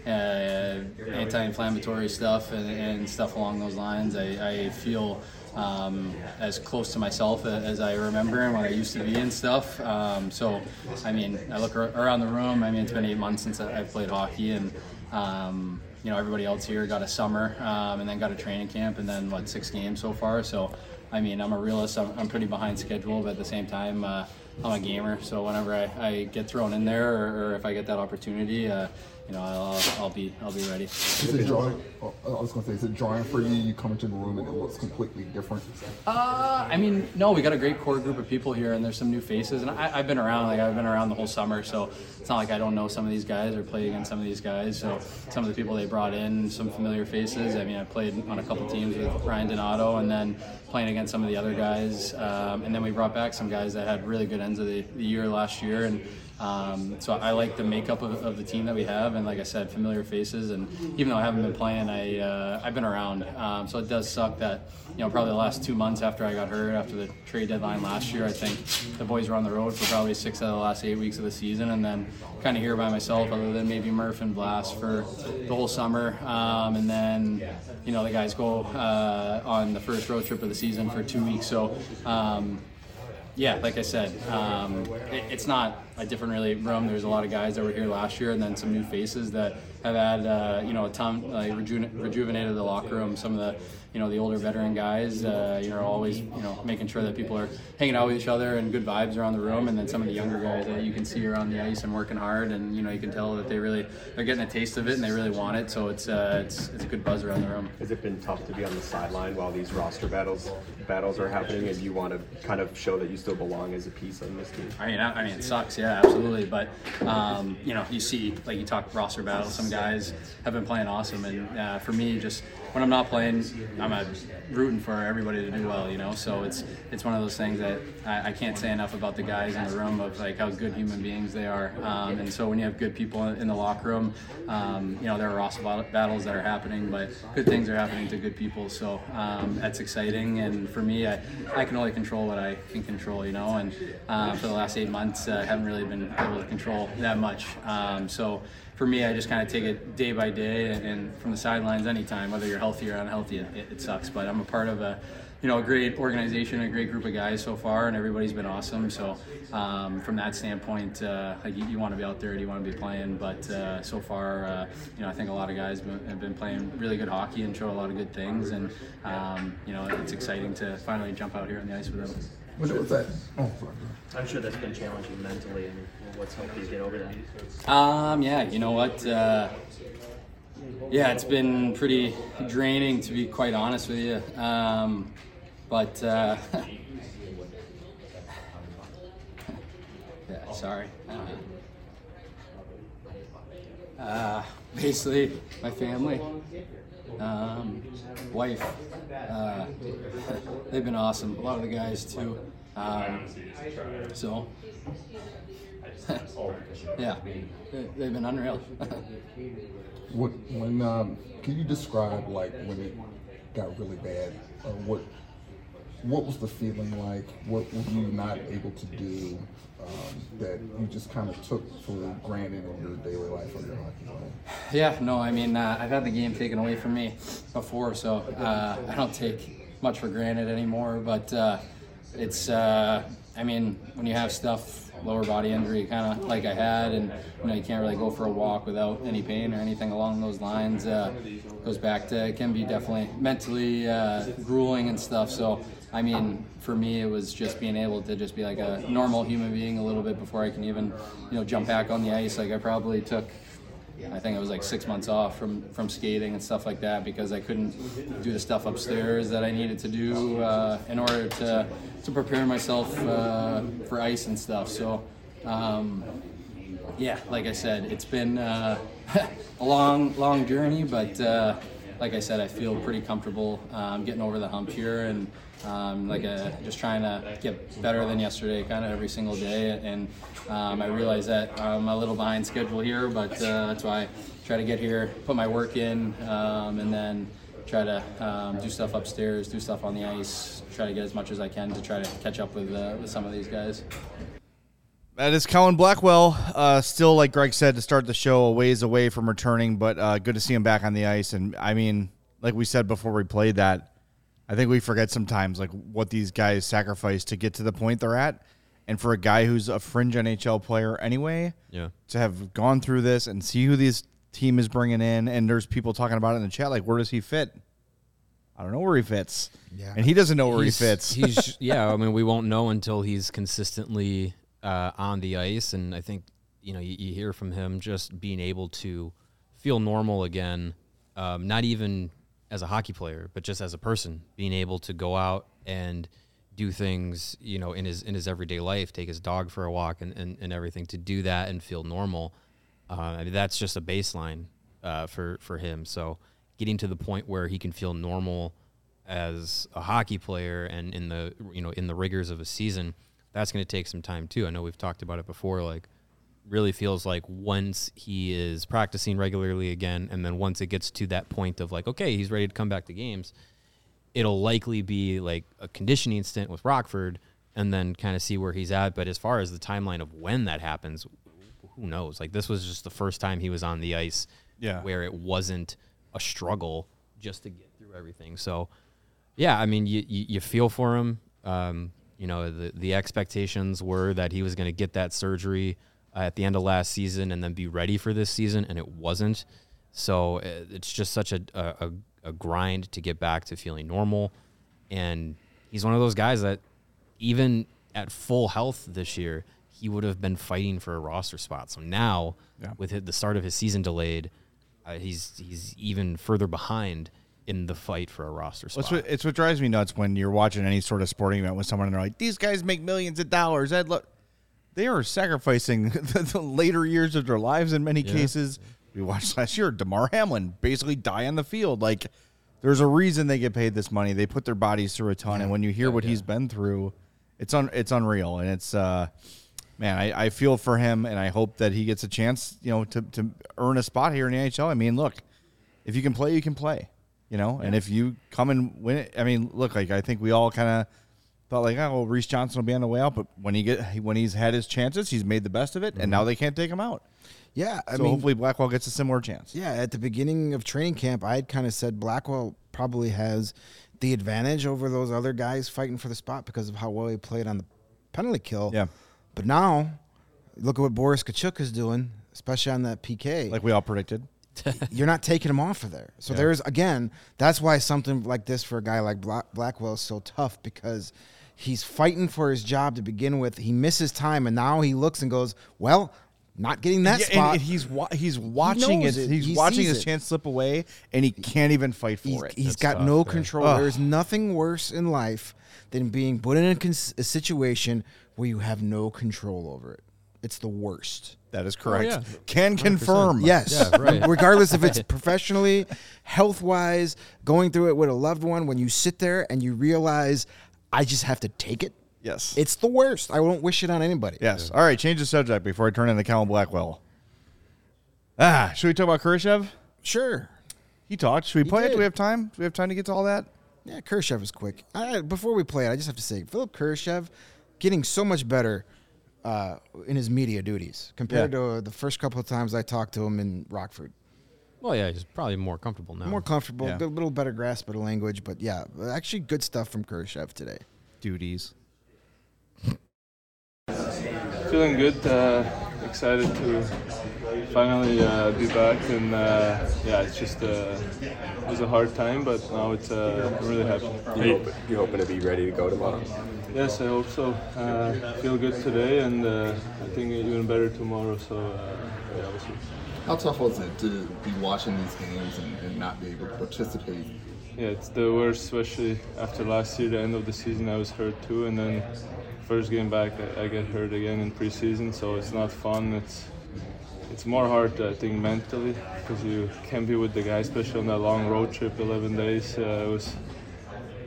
uh, anti-inflammatory stuff and, and stuff along those lines. I, I feel um, as close to myself as I remember and what I used to be and stuff. Um, so, I mean, I look around the room. I mean, it's been eight months since I've played hockey, and um, you know, everybody else here got a summer um, and then got a training camp, and then what six games so far. So, I mean, I'm a realist. I'm, I'm pretty behind schedule, but at the same time. Uh, I'm a gamer, so whenever I, I get thrown in there, or, or if I get that opportunity, uh, you know, I'll, I'll be I'll be ready. Is it drawing? oh, I was gonna say, is it drawing for you? You come into the room and it looks completely different. Uh, I mean, no, we got a great core group of people here, and there's some new faces. And I, I've been around, like I've been around the whole summer, so it's not like I don't know some of these guys or play against some of these guys. So some of the people they brought in, some familiar faces. I mean, I played on a couple teams with Ryan Donato, and then playing against some of the other guys. Um, and then we brought back some guys that had really good ends of the, the year last year, and um, so I like the makeup of, of the team that we have, and like I said, familiar faces. And even though I haven't been playing, I uh, I've been around. Um, so it does suck that you know probably the last two months after I got hurt, after the trade deadline last year, I think the boys were on the road for probably six out of the last eight weeks of the season, and then kind of here by myself, other than maybe Murph and Blast for the whole summer, um, and then you know the guys go uh, on the first road trip of the season for two weeks. So. Um, yeah, like I said, um, it, it's not a different really room. There's a lot of guys that were here last year, and then some new faces that have had uh, you know a ton like reju- rejuvenated the locker room. Some of the you know the older veteran guys, uh, you know, always you know making sure that people are hanging out with each other and good vibes around the room. And then some of the younger guys that you can see are on the ice and working hard, and you know you can tell that they really they're getting a taste of it and they really want it. So it's uh, it's it's a good buzz around the room. Has it been tough to be on the sideline while these roster battles battles are happening, and you want to kind of show that you still belong as a piece on this team? I mean, I, I mean, it sucks. Yeah, absolutely. But um, you know, you see, like you talk roster battles. Some guys have been playing awesome, and uh, for me, just when I'm not playing, I'm a, rooting for everybody to do well. You know, so it's it's one of those things that I, I can't say enough about the guys in the room of like how good human beings they are. Um, and so when you have good people in the locker room, um, you know, there are bat- battles that are happening, but good things are happening to good people. So um, that's exciting. And for me, I, I can only control what I can control. You know, and uh, for the last eight months, I uh, haven't really been able to control that much. Um, so for me, I just kind of take it day by day, and, and from the sidelines, anytime, whether you're healthy or unhealthy, it, it, sucks. But I'm a part of a, you know, a great organization, a great group of guys so far, and everybody's been awesome. So um, from that standpoint, uh, like you, you want to be out there, you want to be playing. But uh, so far, uh, you know, I think a lot of guys have been playing really good hockey and show a lot of good things, and um, you know, it's exciting to finally jump out here on the ice with them. When was that? Oh. I'm sure that's been challenging mentally, and what's helped you get over that? Um, yeah, you know what? Uh, yeah, it's been pretty draining to be quite honest with you. Um, but uh, <laughs> yeah, sorry. Uh, basically, my family, um, wife, uh, <laughs> they've been awesome. A lot of the guys too. Um, so, yeah, they- they've been unreal. <laughs> What, when um, can you describe like when it got really bad, or what what was the feeling like? What were you not able to do um, that you just kind of took for granted in your daily life or your hockey life? Yeah, no, I mean, uh, I've had the game taken away from me before, so uh, I don't take much for granted anymore. But uh, it's, uh, I mean, when you have stuff, lower body injury, kind of like I had, and you know, you can't really go for a walk without any pain or anything along those lines. Uh, goes back to it can be definitely mentally uh, grueling and stuff. So. I mean, for me, it was just being able to just be like a normal human being a little bit before I can even, you know, jump back on the ice. Like I probably took I think it was like six months off from, from skating and stuff like that because I couldn't do the stuff upstairs that I needed to do uh, in order to, to prepare myself uh, for ice and stuff. So, um, yeah, like I said, it's been uh, <laughs> a long, long journey, but uh, like I said, I feel pretty comfortable um, getting over the hump here and um, like uh just trying to get better than yesterday, kind of every single day. And um, I realize that I'm a little behind schedule here, but uh, that's why I try to get here, put my work in, um, and then try to um, do stuff upstairs, do stuff on the ice, try to get as much as I can to try to catch up with uh, with some of these guys. That is Colin Blackwell. Uh, still, like Greg said to start the show, a ways away from returning, but uh, good to see him back on the ice. And I mean, like we said before we played that, I think we forget sometimes like what these guys sacrifice to get to the point they're at. And for a guy who's a fringe NHL player anyway, Yeah. to have gone through this and see who this team is bringing in, and there's people talking about it in the chat, like where does he fit? I don't know where he fits. Yeah. and he doesn't know where He's- he fits. He's <laughs> yeah. I mean, we won't know until he's consistently uh, on the ice, and I think you know you, you hear from him just being able to feel normal again, um, not even as a hockey player, but just as a person, being able to go out and do things you know in his in his everyday life, take his dog for a walk and and, and everything to do that and feel normal. Uh, I mean, that's just a baseline uh, for for him. So getting to the point where he can feel normal as a hockey player and in the you know in the rigors of a season, that's going to take some time too. I know we've talked about it before. Like, really feels like once he is practicing regularly again, and then once it gets to that point of like, okay, he's ready to come back to games, it'll likely be like a conditioning stint with Rockford, and then kind of see where he's at. But as far as the timeline of when that happens, who knows? Like this was just the first time he was on the ice, Yeah. where it wasn't a struggle just to get through everything. So, yeah, I mean, you you, you feel for him. Um, you know, the the expectations were that he was going to get that surgery uh, at the end of last season and then be ready for this season, and it wasn't. So uh, it's just such a, a a- a grind to get back to feeling normal. And he's one of those guys that even at full health this year, he would have been fighting for a roster spot. So now, Yeah. with the start of his season delayed, uh, he's he's even further behind in the fight for a roster spot. It's what, it's what drives me nuts when you're watching any sort of sporting event with someone and they're like, these guys make millions of dollars. Ed, look, they are sacrificing <laughs> the, the later years of their lives in many cases. We watched last year, Damar Hamlin basically die on the field. Like, there's a reason they get paid this money. They put their bodies through a ton, and when you hear what he's been through, it's un, it's unreal, and it's uh, man, I, I feel for him, and I hope that he gets a chance, you know, to to earn a spot here in the NHL. I mean, look, if you can play, you can play, you know, and if you come and win it, I mean, look, like I think we all kind of thought like, oh, well, Reese Johnson will be on the way out, but when he get when he's had his chances, he's made the best of it, and mm-hmm. now they can't take him out. Yeah, I so mean, hopefully Blackwell gets a similar chance. Yeah, at the beginning of training camp, I had kind of said Blackwell probably has the advantage over those other guys fighting for the spot because of how well he played on the penalty kill. Yeah. But now, look at what Boris Katchouk is doing, especially on that PK. like we all predicted. <laughs> you're not taking him off of there. So there's again, that's why something like this for a guy like Black, Blackwell is so tough because he's fighting for his job to begin with. He misses time, and now he looks and goes, "Well, not getting that Yeah, spot." and he's wa- he's watching knows it. it. He's He watching his it. chance slip away, and he can't even fight for He's, it. he's That's got tough, no control. Ugh. There's nothing worse in life than being put in a, cons- a situation where you have no control over it. It's the worst. that is correct. Oh, yeah. Can confirm. Yes. Yeah, right. <laughs> Regardless if it's professionally, health wise, going through it with a loved one, when you sit there and you realize, I just have to take it Yes. It's the worst. I won't wish it on anybody. yes. All right, change the subject before I turn into Colin Blackwell. Ah, should we talk about Kurashev? Sure. He talked. Should we He play it? did. Do we have time? Do we have time to get to all that? Yeah, Kurashev is quick. I, before we play it, I just have to say, Philipp Kurashev getting so much better uh, in his media duties compared Yeah. to the first couple of times I talked to him in Rockford. Well, yeah, he's probably more comfortable now. More comfortable, Yeah. a little better grasp of the language, but yeah, actually good stuff from Kurashev today. Duties. Feeling good. Uh, excited to finally uh, be back, and uh, yeah, it's just uh, it was a hard time, but now it's uh, I'm really happy. You, hope, you hoping to be ready to go tomorrow? Yes, I hope so. Uh, feel good today, and uh, I think even better tomorrow. So uh, yeah, we'll see. How tough was it to be watching these games and, and not be able to participate? Yeah, it's the worst, especially after last year. The end of the season, I was hurt too, and then first game back, I, I get hurt again in preseason. So it's not fun. It's it's more hard, I think, mentally because you can't be with the guys, especially on that long road trip, 11 days. Uh, it was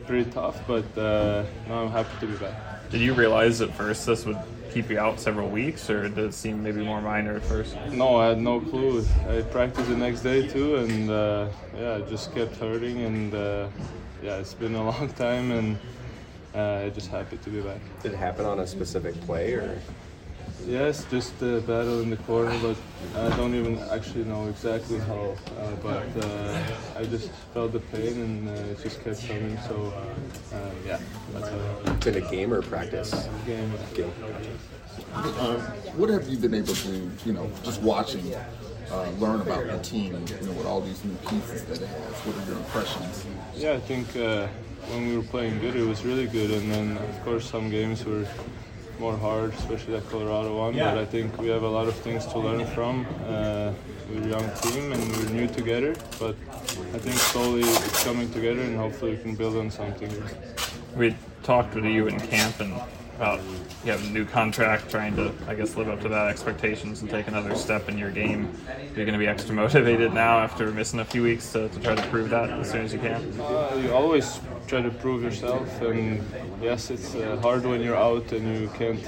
pretty tough, but uh, now I'm happy to be back. Did you realize at first this would keep you out several weeks, or did it seem maybe more minor at first? No, I had no clue. I practiced the next day too, and uh, yeah, it just kept hurting. And uh, yeah, it's been a <laughs> long time, and uh, just happy to be back. Did it happen on a specific play, or Yes, just the battle in the corner, but I don't even actually know exactly how. Uh, but uh, I just felt the pain, and uh, it just kept coming. So uh, yeah, that's how in a game or practice? game. Game. Um, what have you been able to, you know, just watching, uh, learn about the team, and you know, with all these new pieces that it has? What are your impressions? Yeah, I think uh, when we were playing good, it was really good, and then of course some games were more hard, especially that Colorado one. But I think we have a lot of things to learn from. Uh, we're a young team and we're new together, but I think slowly it's coming together, and hopefully we can build on something. We talked with you in camp and about you have a new contract, trying to I guess live up to that expectations and take another step in your game. You're going to be extra <laughs> motivated now after missing a few weeks to, to try to prove that as soon as you can. Uh, you always try to prove yourself, and yes, it's uh, hard when you're out and you can't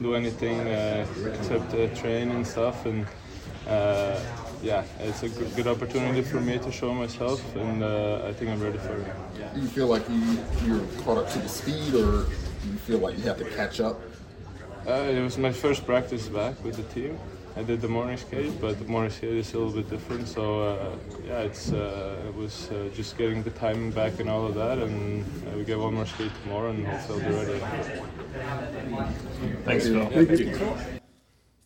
do anything uh, except uh, train and stuff. And uh, yeah, it's a good, good opportunity for me to show myself, and uh, I think I'm ready for it. Do you feel like you, you're caught up to the speed or do you feel like you have to catch up? Uh, it was my first practice back with the team. I did the morning skate, but the morning skate is a little bit different. So uh, yeah, it's uh, it was uh, just getting the timing back and all of that, and uh, we get one more skate tomorrow, and hopefully I'll be ready. Thanks, Phil. Thank you.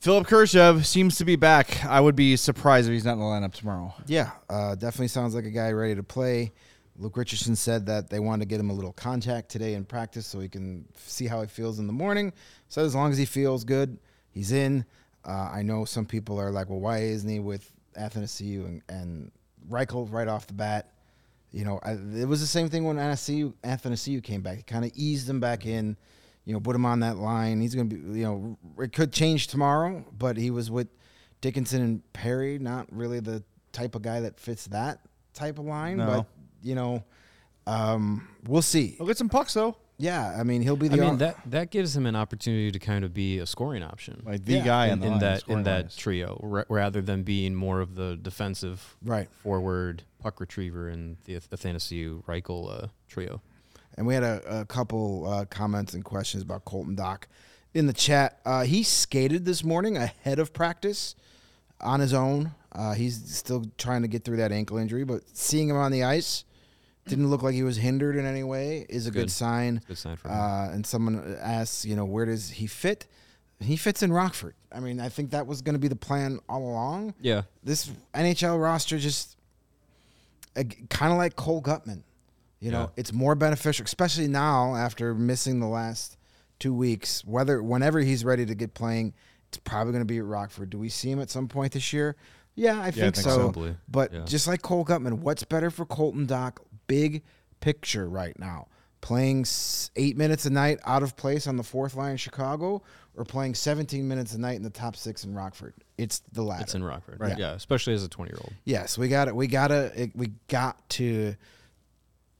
Philipp Kurashev seems to be back. I would be surprised if he's not in the lineup tomorrow. Yeah, uh, definitely sounds like a guy ready to play. Luke Richardson said that they wanted to get him a little contact today in practice so he can f- see how he feels in the morning. So as long as he feels good, he's in. Uh, I know some people are like, well, why isn't he with Athanasiu and, and Reichel right off the bat? You know, I, it was the same thing when Athanasiu, Athanasiu came back. He kind of eased him back in, you know, put him on that line. He's going to be, you know, it could change tomorrow, but he was with Dickinson and Perry, not really the type of guy that fits that type of line. No. But, you know, um, we'll see. We'll get some pucks though. Yeah, I mean, he'll be the I mean ar- that that gives him an opportunity to kind of be a scoring option, Like the Yeah. guy in, in, the in line, that in that wise. trio, ra- rather than being more of the defensive right. forward puck retriever in the Athanasiu Reichel uh, trio. And we had a, a couple uh, comments and questions about Colton Dach in the chat. Uh, he skated this morning ahead of practice on his own. Uh, he's still trying to get through that ankle injury, but seeing him on the ice didn't look like he was hindered in any way is a good, Good. sign. Good sign for him. Uh, and someone asks, you know, where does he fit? He fits in Rockford. I mean, I think that was going to be the plan all along. yeah, This NHL roster just kind of like Cole Guttman. You know, Yeah. it's more beneficial, especially now after missing the last two weeks. Whether whenever he's ready to get playing, it's probably going to be at Rockford. Do we see him at some point this year? Yeah, I think, think so. Probably, But yeah. just like Cole Guttman, what's better for Colton Dach? Big picture right now. Playing eight minutes a night out of place on the fourth line in Chicago, or playing 17 minutes a night in the top six in Rockford. It's the latter. it's in Rockford. Right. Yeah, especially as a twenty year old. Yes, we got it. We gotta. it- We got to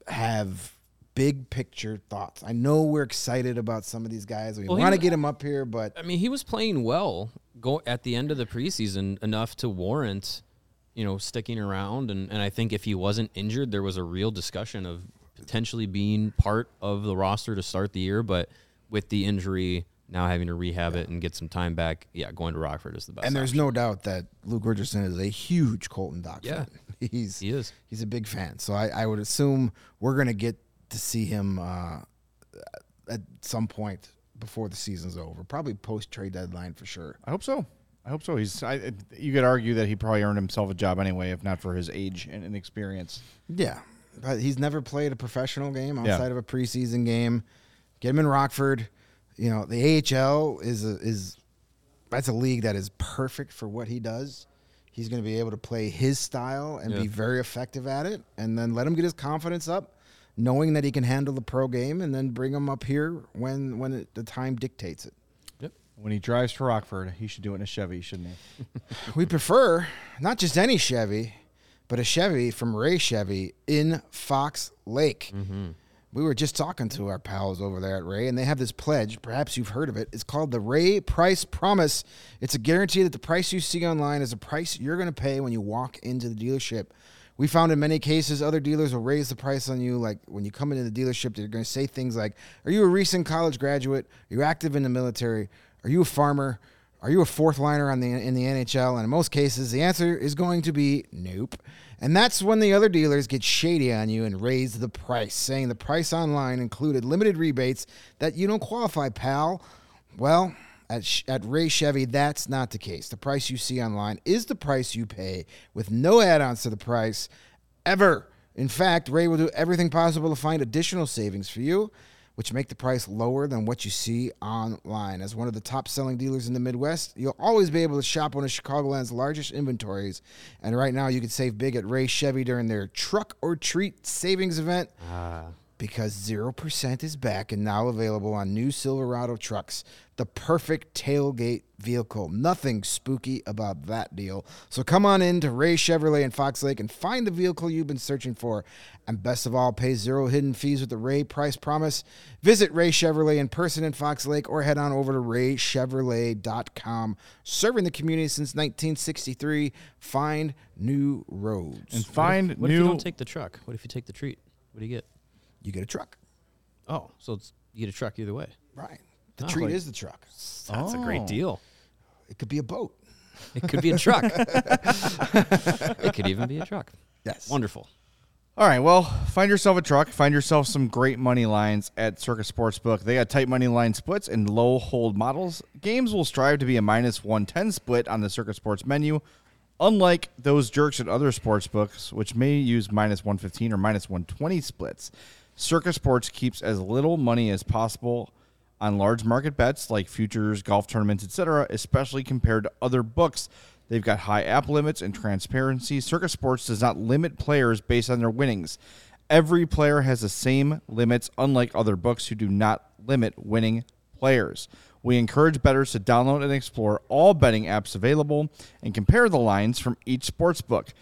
have big picture thoughts. I know we're excited about some of these guys. We Well, want to get him up here, but I mean, he was playing well go at the end of the preseason enough to warrant, you know, sticking around. And, and I think if he wasn't injured, there was a real discussion of potentially being part of the roster to start the year. But with the injury, now having to rehab it and get some time back, yeah, going to Rockford is the best. and there's option. no doubt that Luke Richardson is a huge Colton Dach Yeah. fan. <laughs> He's he is. he's a big fan. So I, I would assume we're gonna get to see him uh, at some point before the season's over. Probably post trade deadline for sure. I hope so. I hope so. He's. I, you could argue that he probably earned himself a job anyway, if not for his age and, and experience. Yeah, but he's never played a professional game Yeah. outside of a preseason game. Get him in Rockford. You know, the AHL is a, is that's a league that is perfect for what he does. He's going to be able to play his style and be very effective at it, and then let him get his confidence up, knowing that he can handle the pro game, and then bring him up here when when it, the time dictates it. When he drives to Rockford, he should do it in a Chevy, shouldn't he? <laughs> We prefer not just any Chevy, but a Chevy from Ray Chevy in Fox Lake. Mm-hmm. We were just talking to our pals over there at Ray, and they have this pledge. Perhaps you've heard of it. It's called the Ray Price Promise. It's a guarantee that the price you see online is the price you're going to pay when you walk into the dealership. We found in many cases other dealers will raise the price on you. Like when you come into the dealership, they're going to say things like, Are you a recent college graduate? Are you active in the military? Are you a farmer? Are you a fourth liner on the in the NHL? And in most cases, the answer is going to be nope. And that's when the other dealers get shady on you and raise the price, saying the price online included limited rebates that you don't qualify, pal. Well, at, at Ray Chevy, that's not the case. The price you see online is the price you pay with no add ons to the price ever. In fact, Ray will do everything possible to find additional savings for you, which make the price lower than what you see online. As one of the top selling dealers in the Midwest, you'll always be able to shop one of Chicagoland's largest inventories. And right now, you can save big at Ray Chevy during their Truck or Treat savings event ah. Because 0% is back and now available on new Silverado trucks. The perfect tailgate vehicle. Nothing spooky about that deal. So come on in to Ray Chevrolet in Fox Lake and find the vehicle you've been searching for. And best of all, pay zero hidden fees with the Ray Price Promise. Visit Ray Chevrolet in person in Fox Lake or head on over to raychevrolet.com. Serving the community since 1963. Find new roads. And find What if new. you don't take the truck? What if you take the treat? What do you get? You get a truck. Oh, so it's, you get a truck either way. Right. The Oh. treat Like- is the truck. That's a Oh. great deal. It could be a boat. It could be a truck. <laughs> it could even be a truck. Yes. Wonderful. All right, well, find yourself a truck. Find yourself some great money lines at Circa Sportsbook. They got tight money line splits and low hold models. Games will strive to be a minus 110 split on the Circa Sports menu, unlike those jerks at other sports books, which may use minus 115 or minus 120 splits. Circa Sports keeps as little money as possible on large market bets like futures, golf tournaments, etc., especially compared to other books. They've got high app limits and transparency. Circa Sports does not limit players based on their winnings. Every player has the same limits, unlike other books who do not limit winning players. We encourage bettors to download and explore all betting apps available and compare the lines from each sports book.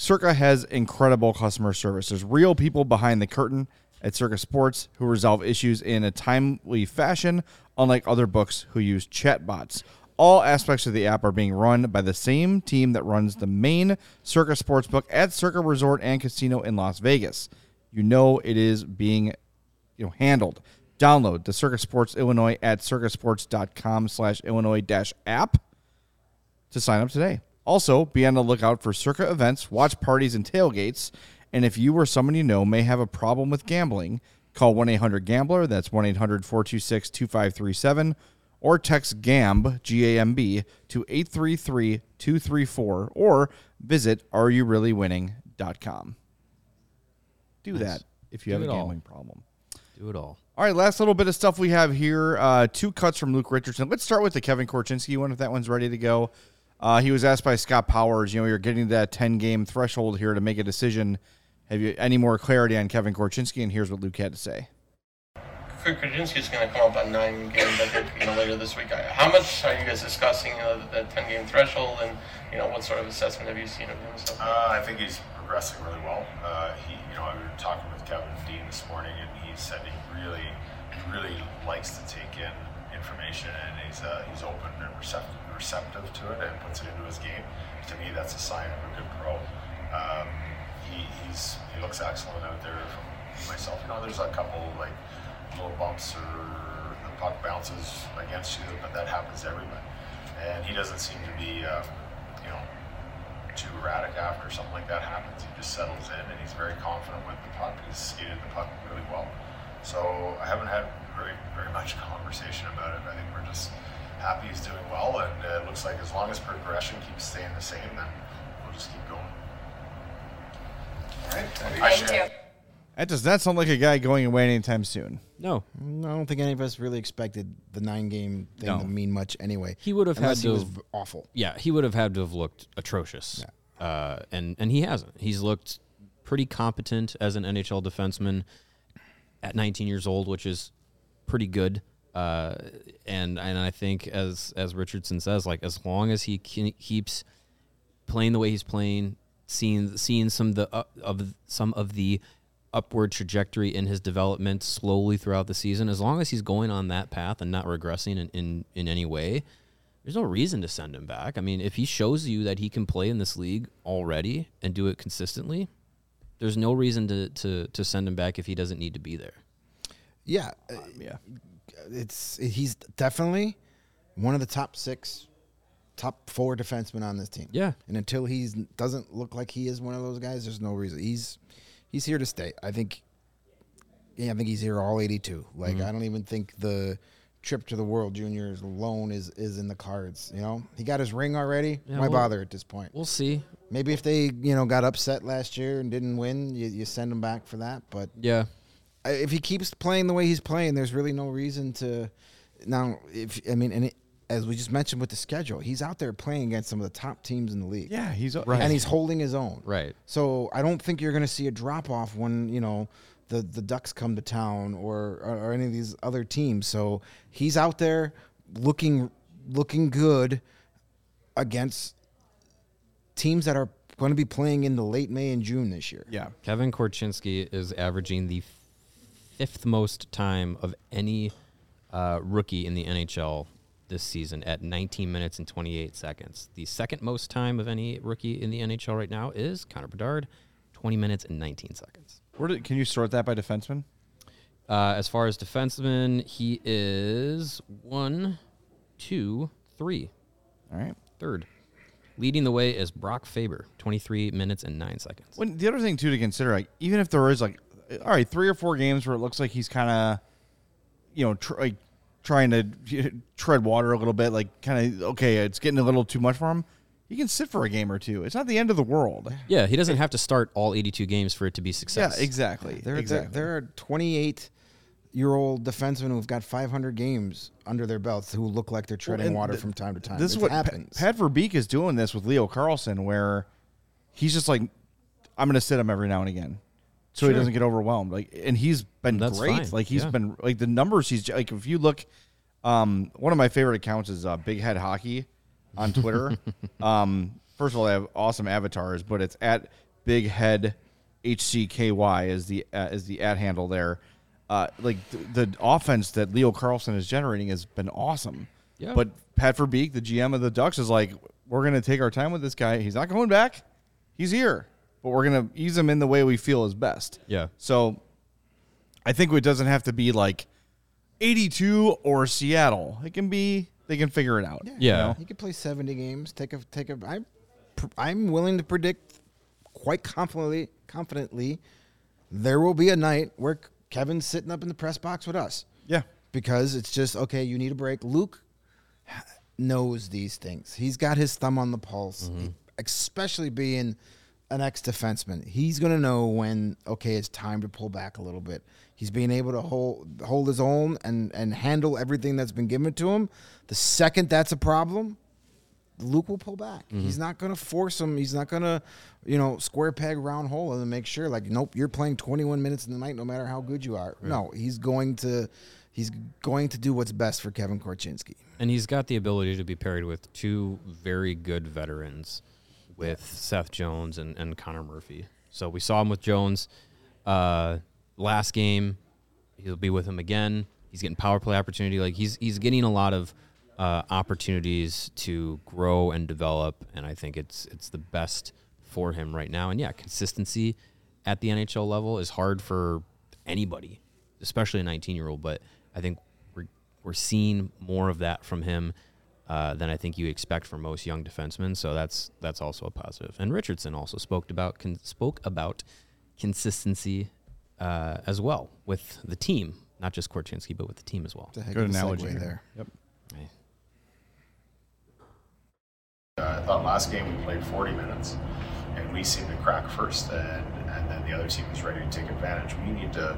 Circa has incredible customer service. There's real people behind the curtain at Circa Sports who resolve issues in a timely fashion, unlike other books who use chatbots. All aspects of the app are being run by the same team that runs the main Circa Sportsbook at Circa Resort and Casino in Las Vegas. You know it is being you know handled. Download the Circa Sports Illinois at circasports.com slash Illinois dash app to sign up today. Also, be on the lookout for Circa events, watch parties, and tailgates. And if you or someone you know may have a problem with gambling, call 1 800 Gambler. That's 1 800 426 2537. Or text GAMB, G A M B, to 833 234. Or visit areyoureallywinning.com. Do that if you Do have a it all. gambling problem. Do it all. All right, last little bit of stuff we have here. Uh, two cuts from Luke Richardson. Let's start with the Kevin Korchinski one, if that one's ready to go. Uh, he was asked by Scott Powers, you know, you're getting to that 10 game threshold here to make a decision. Have you any more clarity on Kevin Korchinski? And here's what Luke had to say. Korchinski's going to come up on nine games, I think, you know, later this week. How much are you guys discussing, you know, the 10 game threshold and, you know, what sort of assessment have you seen of him? and stuff? Uh, I think he's progressing really well. Uh, he, you know, I was talking with Kevin Dean this morning, and he said he really, really likes to take in information, and he's uh, he's open and receptive, receptive to it, and puts it into his game. To me, that's a sign of a good pro. Um, he, he's he looks excellent out there from myself. You know, there's a couple like little bumps or the puck bounces against you, but that happens to everybody. And he doesn't seem to be, uh, you know, too erratic after something like that happens. He just settles in and he's very confident with the puck. He's skated the puck really well. So I haven't had very, very much <laughs> conversation about it. I think we're just happy he's doing well, and uh, it looks like as long as progression keeps staying the same, then we'll just keep going. All right. Thank you. That does not sound like a guy going away anytime soon. No, I don't think any of us really expected the nine game thing No. to mean much anyway. he would have had unless to. he was have- v- awful. Yeah, he would have had to have looked atrocious. Uh, and and he hasn't. He's looked pretty competent as an NHL defenseman at 19 years old, which is pretty good. Uh, and and I think as as Richardson says, like as long as he can, keeps playing the way he's playing, seeing seeing some of the uh, of some of the upward trajectory in his development slowly throughout the season, as long as he's going on that path and not regressing in, in, in any way, there's no reason to send him back. I mean, if he shows you that he can play in this league already and do it consistently, there's no reason to, to, to send him back if he doesn't need to be there. Yeah, uh, yeah. It's he's definitely one of the top six, top four defensemen on this team. Yeah. and until he doesn't look like he is one of those guys, there's no reason he's he's here to stay. I think. Yeah, I think he's here all 82. Like Mm-hmm. I don't even think the trip to the World Juniors alone is is in the cards. You know, he got his ring already. Yeah, Why we'll- bother at this point? We'll see. Maybe if they you know got upset last year and didn't win, you, you send him back for that. But Yeah. I- if he keeps playing the way he's playing, there's really no reason to. Now, if I mean, and it, as we just mentioned with the schedule, he's out there playing against some of the top teams in the league. Yeah, he's Right. and he's holding his own. Right. So I don't think you're going to see a drop off when you know the the Ducks come to town or, or or any of these other teams. So he's out there looking looking good against teams that are going to be playing in the late May and June this year. Yeah. Kevin Korchinski is averaging the fifth most time of any uh, rookie in the NHL this season at 19 minutes and 28 seconds. The second most time of any rookie in the NHL right now is Connor Bedard, 20 minutes and 19 seconds. Where did, can you sort that by defenseman? Uh, as far as defenseman, he is one, two, three. All right. Third. Leading the way is Brock Faber, 23 minutes and nine seconds. When the other thing too to consider, like even if there is like, all right, three or four games where it looks like he's kind of, you know, tr- like trying to <laughs> tread water a little bit, like kind of okay, it's getting a little too much for him. He can sit for a game or two. It's not the end of the world. Yeah, he doesn't have to start all 82 games for it to be success. Yeah, exactly. There, exactly. there, there are 28 year old defensemen who've got 500 games under their belts who look like they're treading and water th- from time to time. This is what Pa- happens. Pat Verbeek is doing this with Leo Carlsson, where he's just like, I'm going to sit him every now and again, so he doesn't get overwhelmed. Like, and he's been That's great. fine. Like he's Yeah. been like the numbers. He's like if you look, um, one of my favorite accounts is uh, Big Head Hockey on Twitter. <laughs> um, first of all, they have awesome avatars, but it's at Big Head HCKY is the uh, is the at handle there. Uh, like the, the offense that Leo Carlsson is generating has been awesome. Yeah. But Pat Verbeek, the GM of the Ducks, is like, we're going to take our time with this guy. He's not going back. He's here, but we're going to ease them in the way we feel is best. Yeah. So I think it doesn't have to be like 82 or Seattle. It can be, they can figure it out. Yeah. He could play 70 games. Take a take a. I'm I'm willing to predict quite confidently confidently there will be a night where Kevin's sitting up in the press box with us. Yeah. Because it's just okay. You need a break. Luke knows these things. He's got his thumb on the pulse, mm-hmm. especially being an ex defenseman. He's gonna know when okay, it's time to pull back a little bit. He's being able to hold hold his own and and handle everything that's been given to him. The second that's a problem, Luke will pull back. Mm-hmm. He's not going to force him. He's not going to, you know, square peg round hole and make sure like, nope, you're playing 21 minutes in the night, no matter how good you are. No, he's going to, he's going to do what's best for Kevin Korchinski. And he's got the ability to be paired with two very good veterans with Seth Jones and, and Connor Murphy. So we saw him with Jones uh, last game. He'll be with him again. He's getting power play opportunity. Like he's he's getting a lot of uh, opportunities to grow and develop, and I think it's it's the best for him right now. And yeah, consistency at the NHL level is hard for anybody, especially a 19 year old. But I think we're we're seeing more of that from him uh, than I think you expect from most young defensemen. So that's that's also a positive. And Richardson also spoke about con- spoke about consistency uh, as well with the team, not just Korchinski, but with the team as well. It's a heck Good analogy segue there. Yep. Uh, I thought last game we played 40 minutes, and we seemed to crack first, and, and then the other team was ready to take advantage. We need to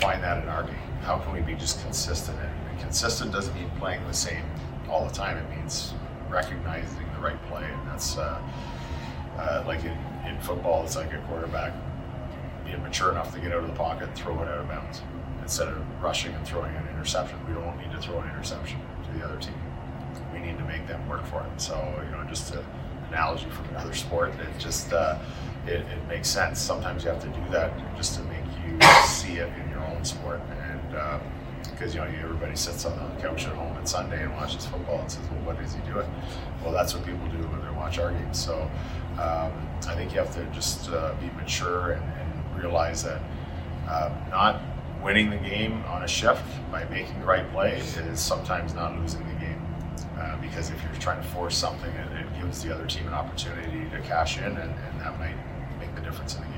find that in our game. How can we be just consistent? And, and consistent doesn't mean playing the same all the time. It means recognizing the right play, and that's uh, uh, like in, in football. It's like a quarterback being mature enough to get out of the pocket and throw it out of bounds instead of rushing and throwing an interception. We don't need to throw an interception to the other team we need to make them work for it. So, you know, just an analogy from another sport, it just uh, it, it makes sense. Sometimes you have to do that just to make you see it in your own sport, and because you know everybody sits on the couch at home on Sunday and watches football and says, "Well, what is he doing?" Well, that's what people do when they watch our games. So, um, I think you have to just uh, be mature and, and realize that um, not winning the game on a shift by making the right play is sometimes not losing the game. Uh, because if you're trying to force something, it, it gives the other team an opportunity to cash in, and, and that might make the difference in the game.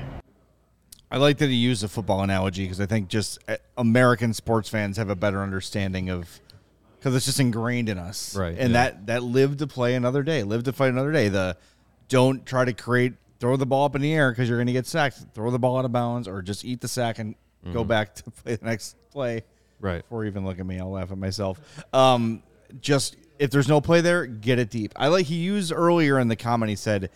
I like that he used a football analogy because I think just uh, American sports fans have a better understanding of because it's just ingrained in us, Right, And yeah. that that live to play another day, live to fight another day. The don't try to create throw the ball up in the air because you're going to get sacked. Throw the ball out of bounds or just eat the sack and go Mhm. back <laughs> to play the next play. Right. Before even look at me, I'll laugh at myself. Um, just if there's no play there, get it deep. I like he used earlier in the comment. He said,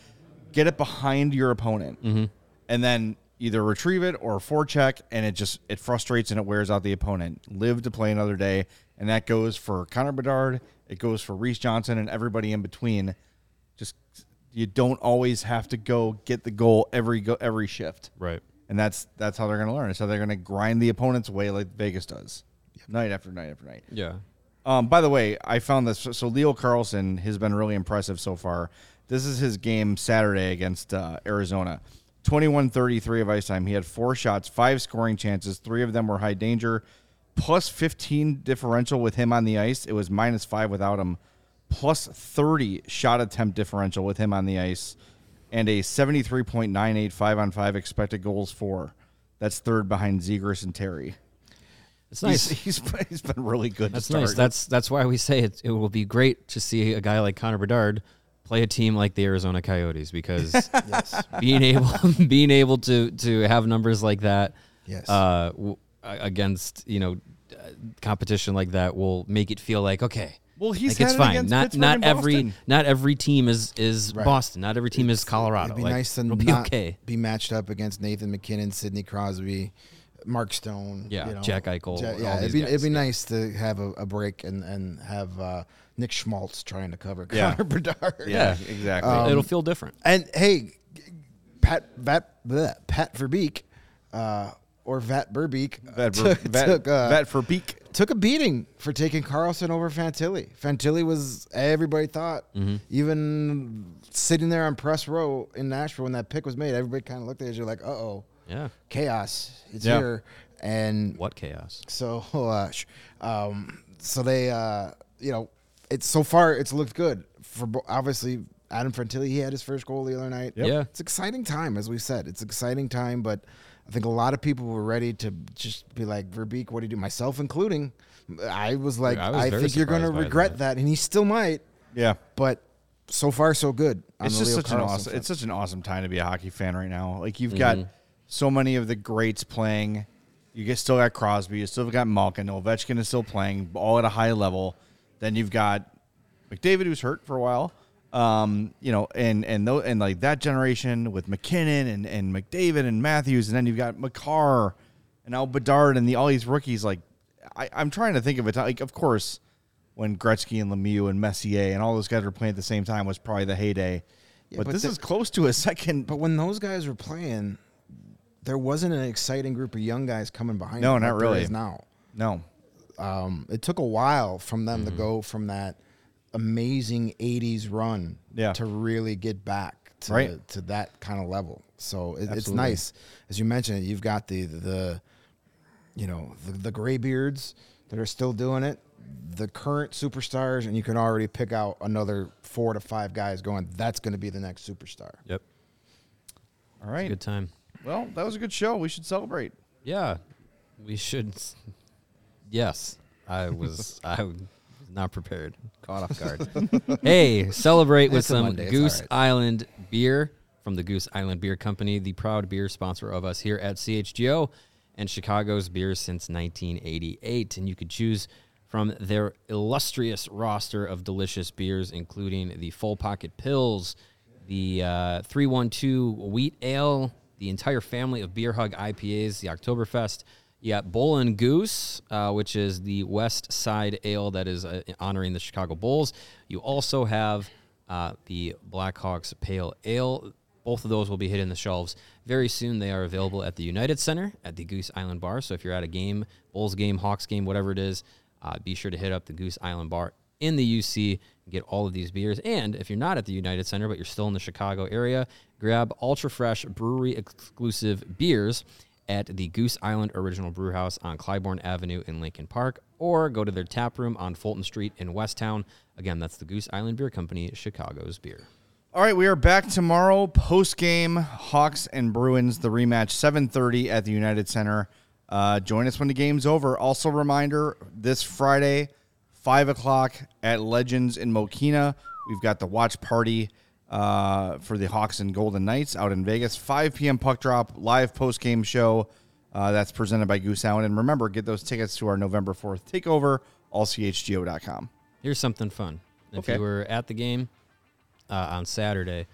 "Get it behind your opponent." Mhm. and then either retrieve it or forecheck, and it just it frustrates and it wears out the opponent. Live to play another day, and that goes for Connor Bedard. It goes for Reese Johnson and everybody in between. Just you don't always have to go get the goal every go every shift, Right. And that's that's how they're going to learn. It's how they're going to grind the opponent's way like Vegas does, night after night after night. Yeah. Um, by the way, I found this. So Leo Carlsson has been really impressive so far. This is his game Saturday against uh, Arizona. 21 33 of ice time. He had four shots, five scoring chances. Three of them were high danger. Plus 15 differential with him on the ice. It was minus five without him. Plus 30 shot attempt differential with him on the ice. And a 73.98 five on five expected goals for. That's third behind Zegras and Terry. It's nice. He's, he's, he's been really good. to That's start. nice. That's that's why we say it. It will be great to see a guy like Connor Bedard play a team like the Arizona Coyotes because <laughs> being able <laughs> being able to to have numbers like that, Yes. uh, w- against you know uh, competition like that will make it feel like okay. Well, he's like it's fine. Not Pittsburgh not every not every team is is Right. Boston. Not every team is Colorado. It'd be Like, nice to it'll be not okay. be matched up against Nathan MacKinnon, Sidney Crosby, Mark Stone. Yeah, you know. Jack Eichel, Ja- all yeah, it'd be, guys, it'd be nice to have a, a break and, and have uh, Nick Schmaltz trying to cover Yeah. Connor <laughs> Bedard. Yeah, exactly. Um, It'll feel different. And hey, Pat Vat bleh, Pat Verbeek, uh, or Vat Burbeek, Vat Ver- took, Vat- took, uh, Vat Verbeek. took a beating for taking Carlsson over Fantilli. Fantilli was everybody thought, even sitting there on press row in Nashville when that pick was made, everybody kind of looked at you like, "Uh oh, Yeah. chaos, it's Yeah. here." And What chaos? so, <laughs> uh, sh- um, so they, uh, you know, it's so far it's looked good for bo- obviously Adam Fantilli. He had his first goal the other night. Yep. Yeah. it's exciting time, as we said. It's exciting time, but I think a lot of people were ready to just be like, Verbeek, what do you do? Myself including. I was like, I I, was very think you're going to regret that. that. and he still might. Yeah. But so far, so good. It's just Leo such an awesome. front. It's such an awesome time to be a hockey fan right now. Like you've Mm-hmm. got so many of the greats playing. You get still got Crosby. You still got Malkin. Ovechkin is still playing, all at a high level. Then you've got McDavid, who's hurt for a while. Um, you know, and and tho- and like that generation with MacKinnon and and McDavid and Matthews, and then you've got Makar and now Bedard and the all these rookies. Like, I, I'm trying to think of it. Like, of course, when Gretzky and Lemieux and Messier and all those guys were playing at the same time was probably the heyday. but, but this the- is close to a second. But when those guys were playing, there wasn't an exciting group of young guys coming behind. No, them not like really. is now. No. Um, it took a while from them Mm-hmm. to go from that amazing '80s run Yeah. to really get back to Right. to that kind of level. So it, it's nice, as you mentioned. You've got the the you know the, the graybeards that are still doing it, the current superstars, and you can already pick out another four to five guys going. That's going to be the next superstar. Yep. All right. Good time. Well, that was a good show. We should celebrate. Yeah, we should. Yes, I was. <laughs> I was not prepared. Caught off guard. <laughs> hey, celebrate with It's a some Monday, it's Goose all right. Island beer from the Goose Island Beer Company, the proud beer sponsor of us here at CHGO and Chicago's beer since 1988. And you could choose from their illustrious roster of delicious beers, including the Full Pocket Pills, the uh, 312 Wheat Ale, the entire family of Beer Hug IPAs, the Oktoberfest. You got Bull and Goose, uh, which is the West Side Ale that is uh, honoring the Chicago Bulls. You also have uh, the Blackhawks Pale Ale. Both of those will be hitting the shelves very soon. They are available at the United Center at the Goose Island Bar. So if you're at a game, Bulls game, Hawks game, whatever it is, uh, be sure to hit up the Goose Island Bar in the UC and get all of these beers. And if you're not at the United Center, but you're still in the Chicago area, grab ultra fresh brewery exclusive beers at the Goose Island Original Brew House on Clybourn Avenue in Lincoln Park, or go to their tap room on Fulton Street in Westtown. Again, that's the Goose Island Beer Company, Chicago's beer. All right, we are back tomorrow. Post game, Hawks and Bruins, the rematch, seven thirty at the United Center. Uh, join us when the game's over. Also, reminder: this Friday, five o'clock at Legends in Mokena. We've got the watch party uh, for the Hawks and Golden Knights out in Vegas. Five p.m. puck drop live post game show. Uh, that's presented by Goose Island. And remember, get those tickets to our November fourth takeover. AllCHGO.com. Here's something fun. If Okay. you were at the game uh, on Saturday,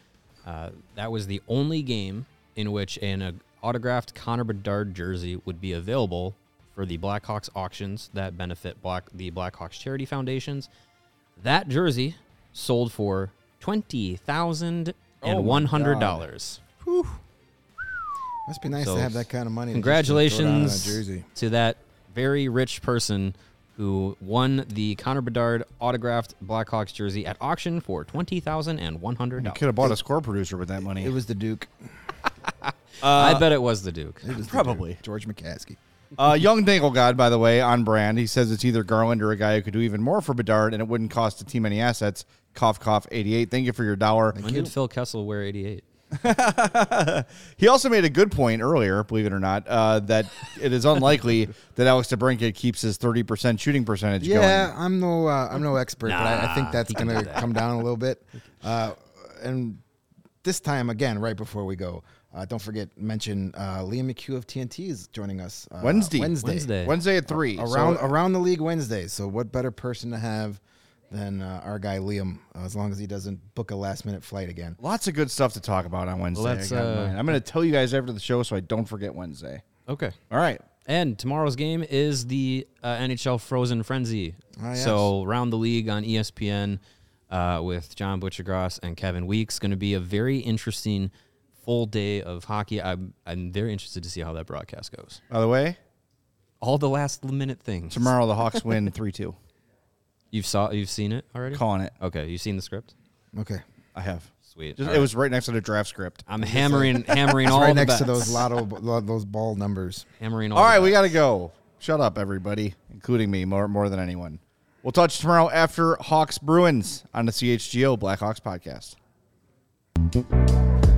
uh, that was the only game in which an uh, autographed Connor Bedard jersey would be available for the Blackhawks auctions that benefit Black the Blackhawks charity foundations. That jersey sold for twenty thousand oh and one hundred dollars. Must be nice So, to have that kind of money. to just throw down on a Congratulations jersey. to that very rich person who won the Connor Bedard autographed Blackhawks jersey at auction for twenty thousand and one hundred You dollars. could have bought a score producer with that money. It was the Duke. <laughs> I uh, bet it was the Duke. It was the Probably. Duke. George McCaskey. Uh, Young Dangle God, by the way, on brand. He says it's either Garland or a guy who could do even more for Bedard, and it wouldn't cost the team any assets. Cough, cough, 88. Thank you for your dollar. When did Phil Kessel wear eighty eight? <laughs> He also made a good point earlier, believe it or not, uh, that it is unlikely <laughs> that Alex DeBrincat keeps his 30% shooting percentage Yeah, going. I'm no uh, I'm no expert, but I, I think that's going to that. come down a little bit. <laughs> Uh, and this time again, right before we go, uh, don't forget mention uh, Liam McHugh of TNT is joining us uh, Wednesday. Wednesday. Wednesday. Wednesday at 3. around So- around the league Wednesday. So what better person to have than uh, our guy Liam? Uh, as long as he doesn't book a last minute flight again. lots of good stuff to talk about on Wednesday. Let's, Uh, I'm going to tell you guys after the show so I don't forget Wednesday. Okay. All right. And tomorrow's game is the uh, NHL Frozen Frenzy. Ah, yes. So round the league on ESPN uh, with John Buccigross and Kevin Weeks. Going to be a very interesting full day of hockey. I'm I'm very interested to see how that broadcast goes. By the way, All the last minute things. tomorrow the Hawks win <laughs> 3 2. You've saw you've seen it already. Calling it. Okay, you've seen the script. Okay. I have. Sweet. Just, it right. was right next to the draft script. I'm hammering hammering <laughs> It's all right the next to those lotto <laughs> those ball numbers. hammering all. All the we got to go. Shut up, everybody, including me, more more than anyone. We'll touch tomorrow after Hawks Bruins on the CHGO Blackhawks podcast.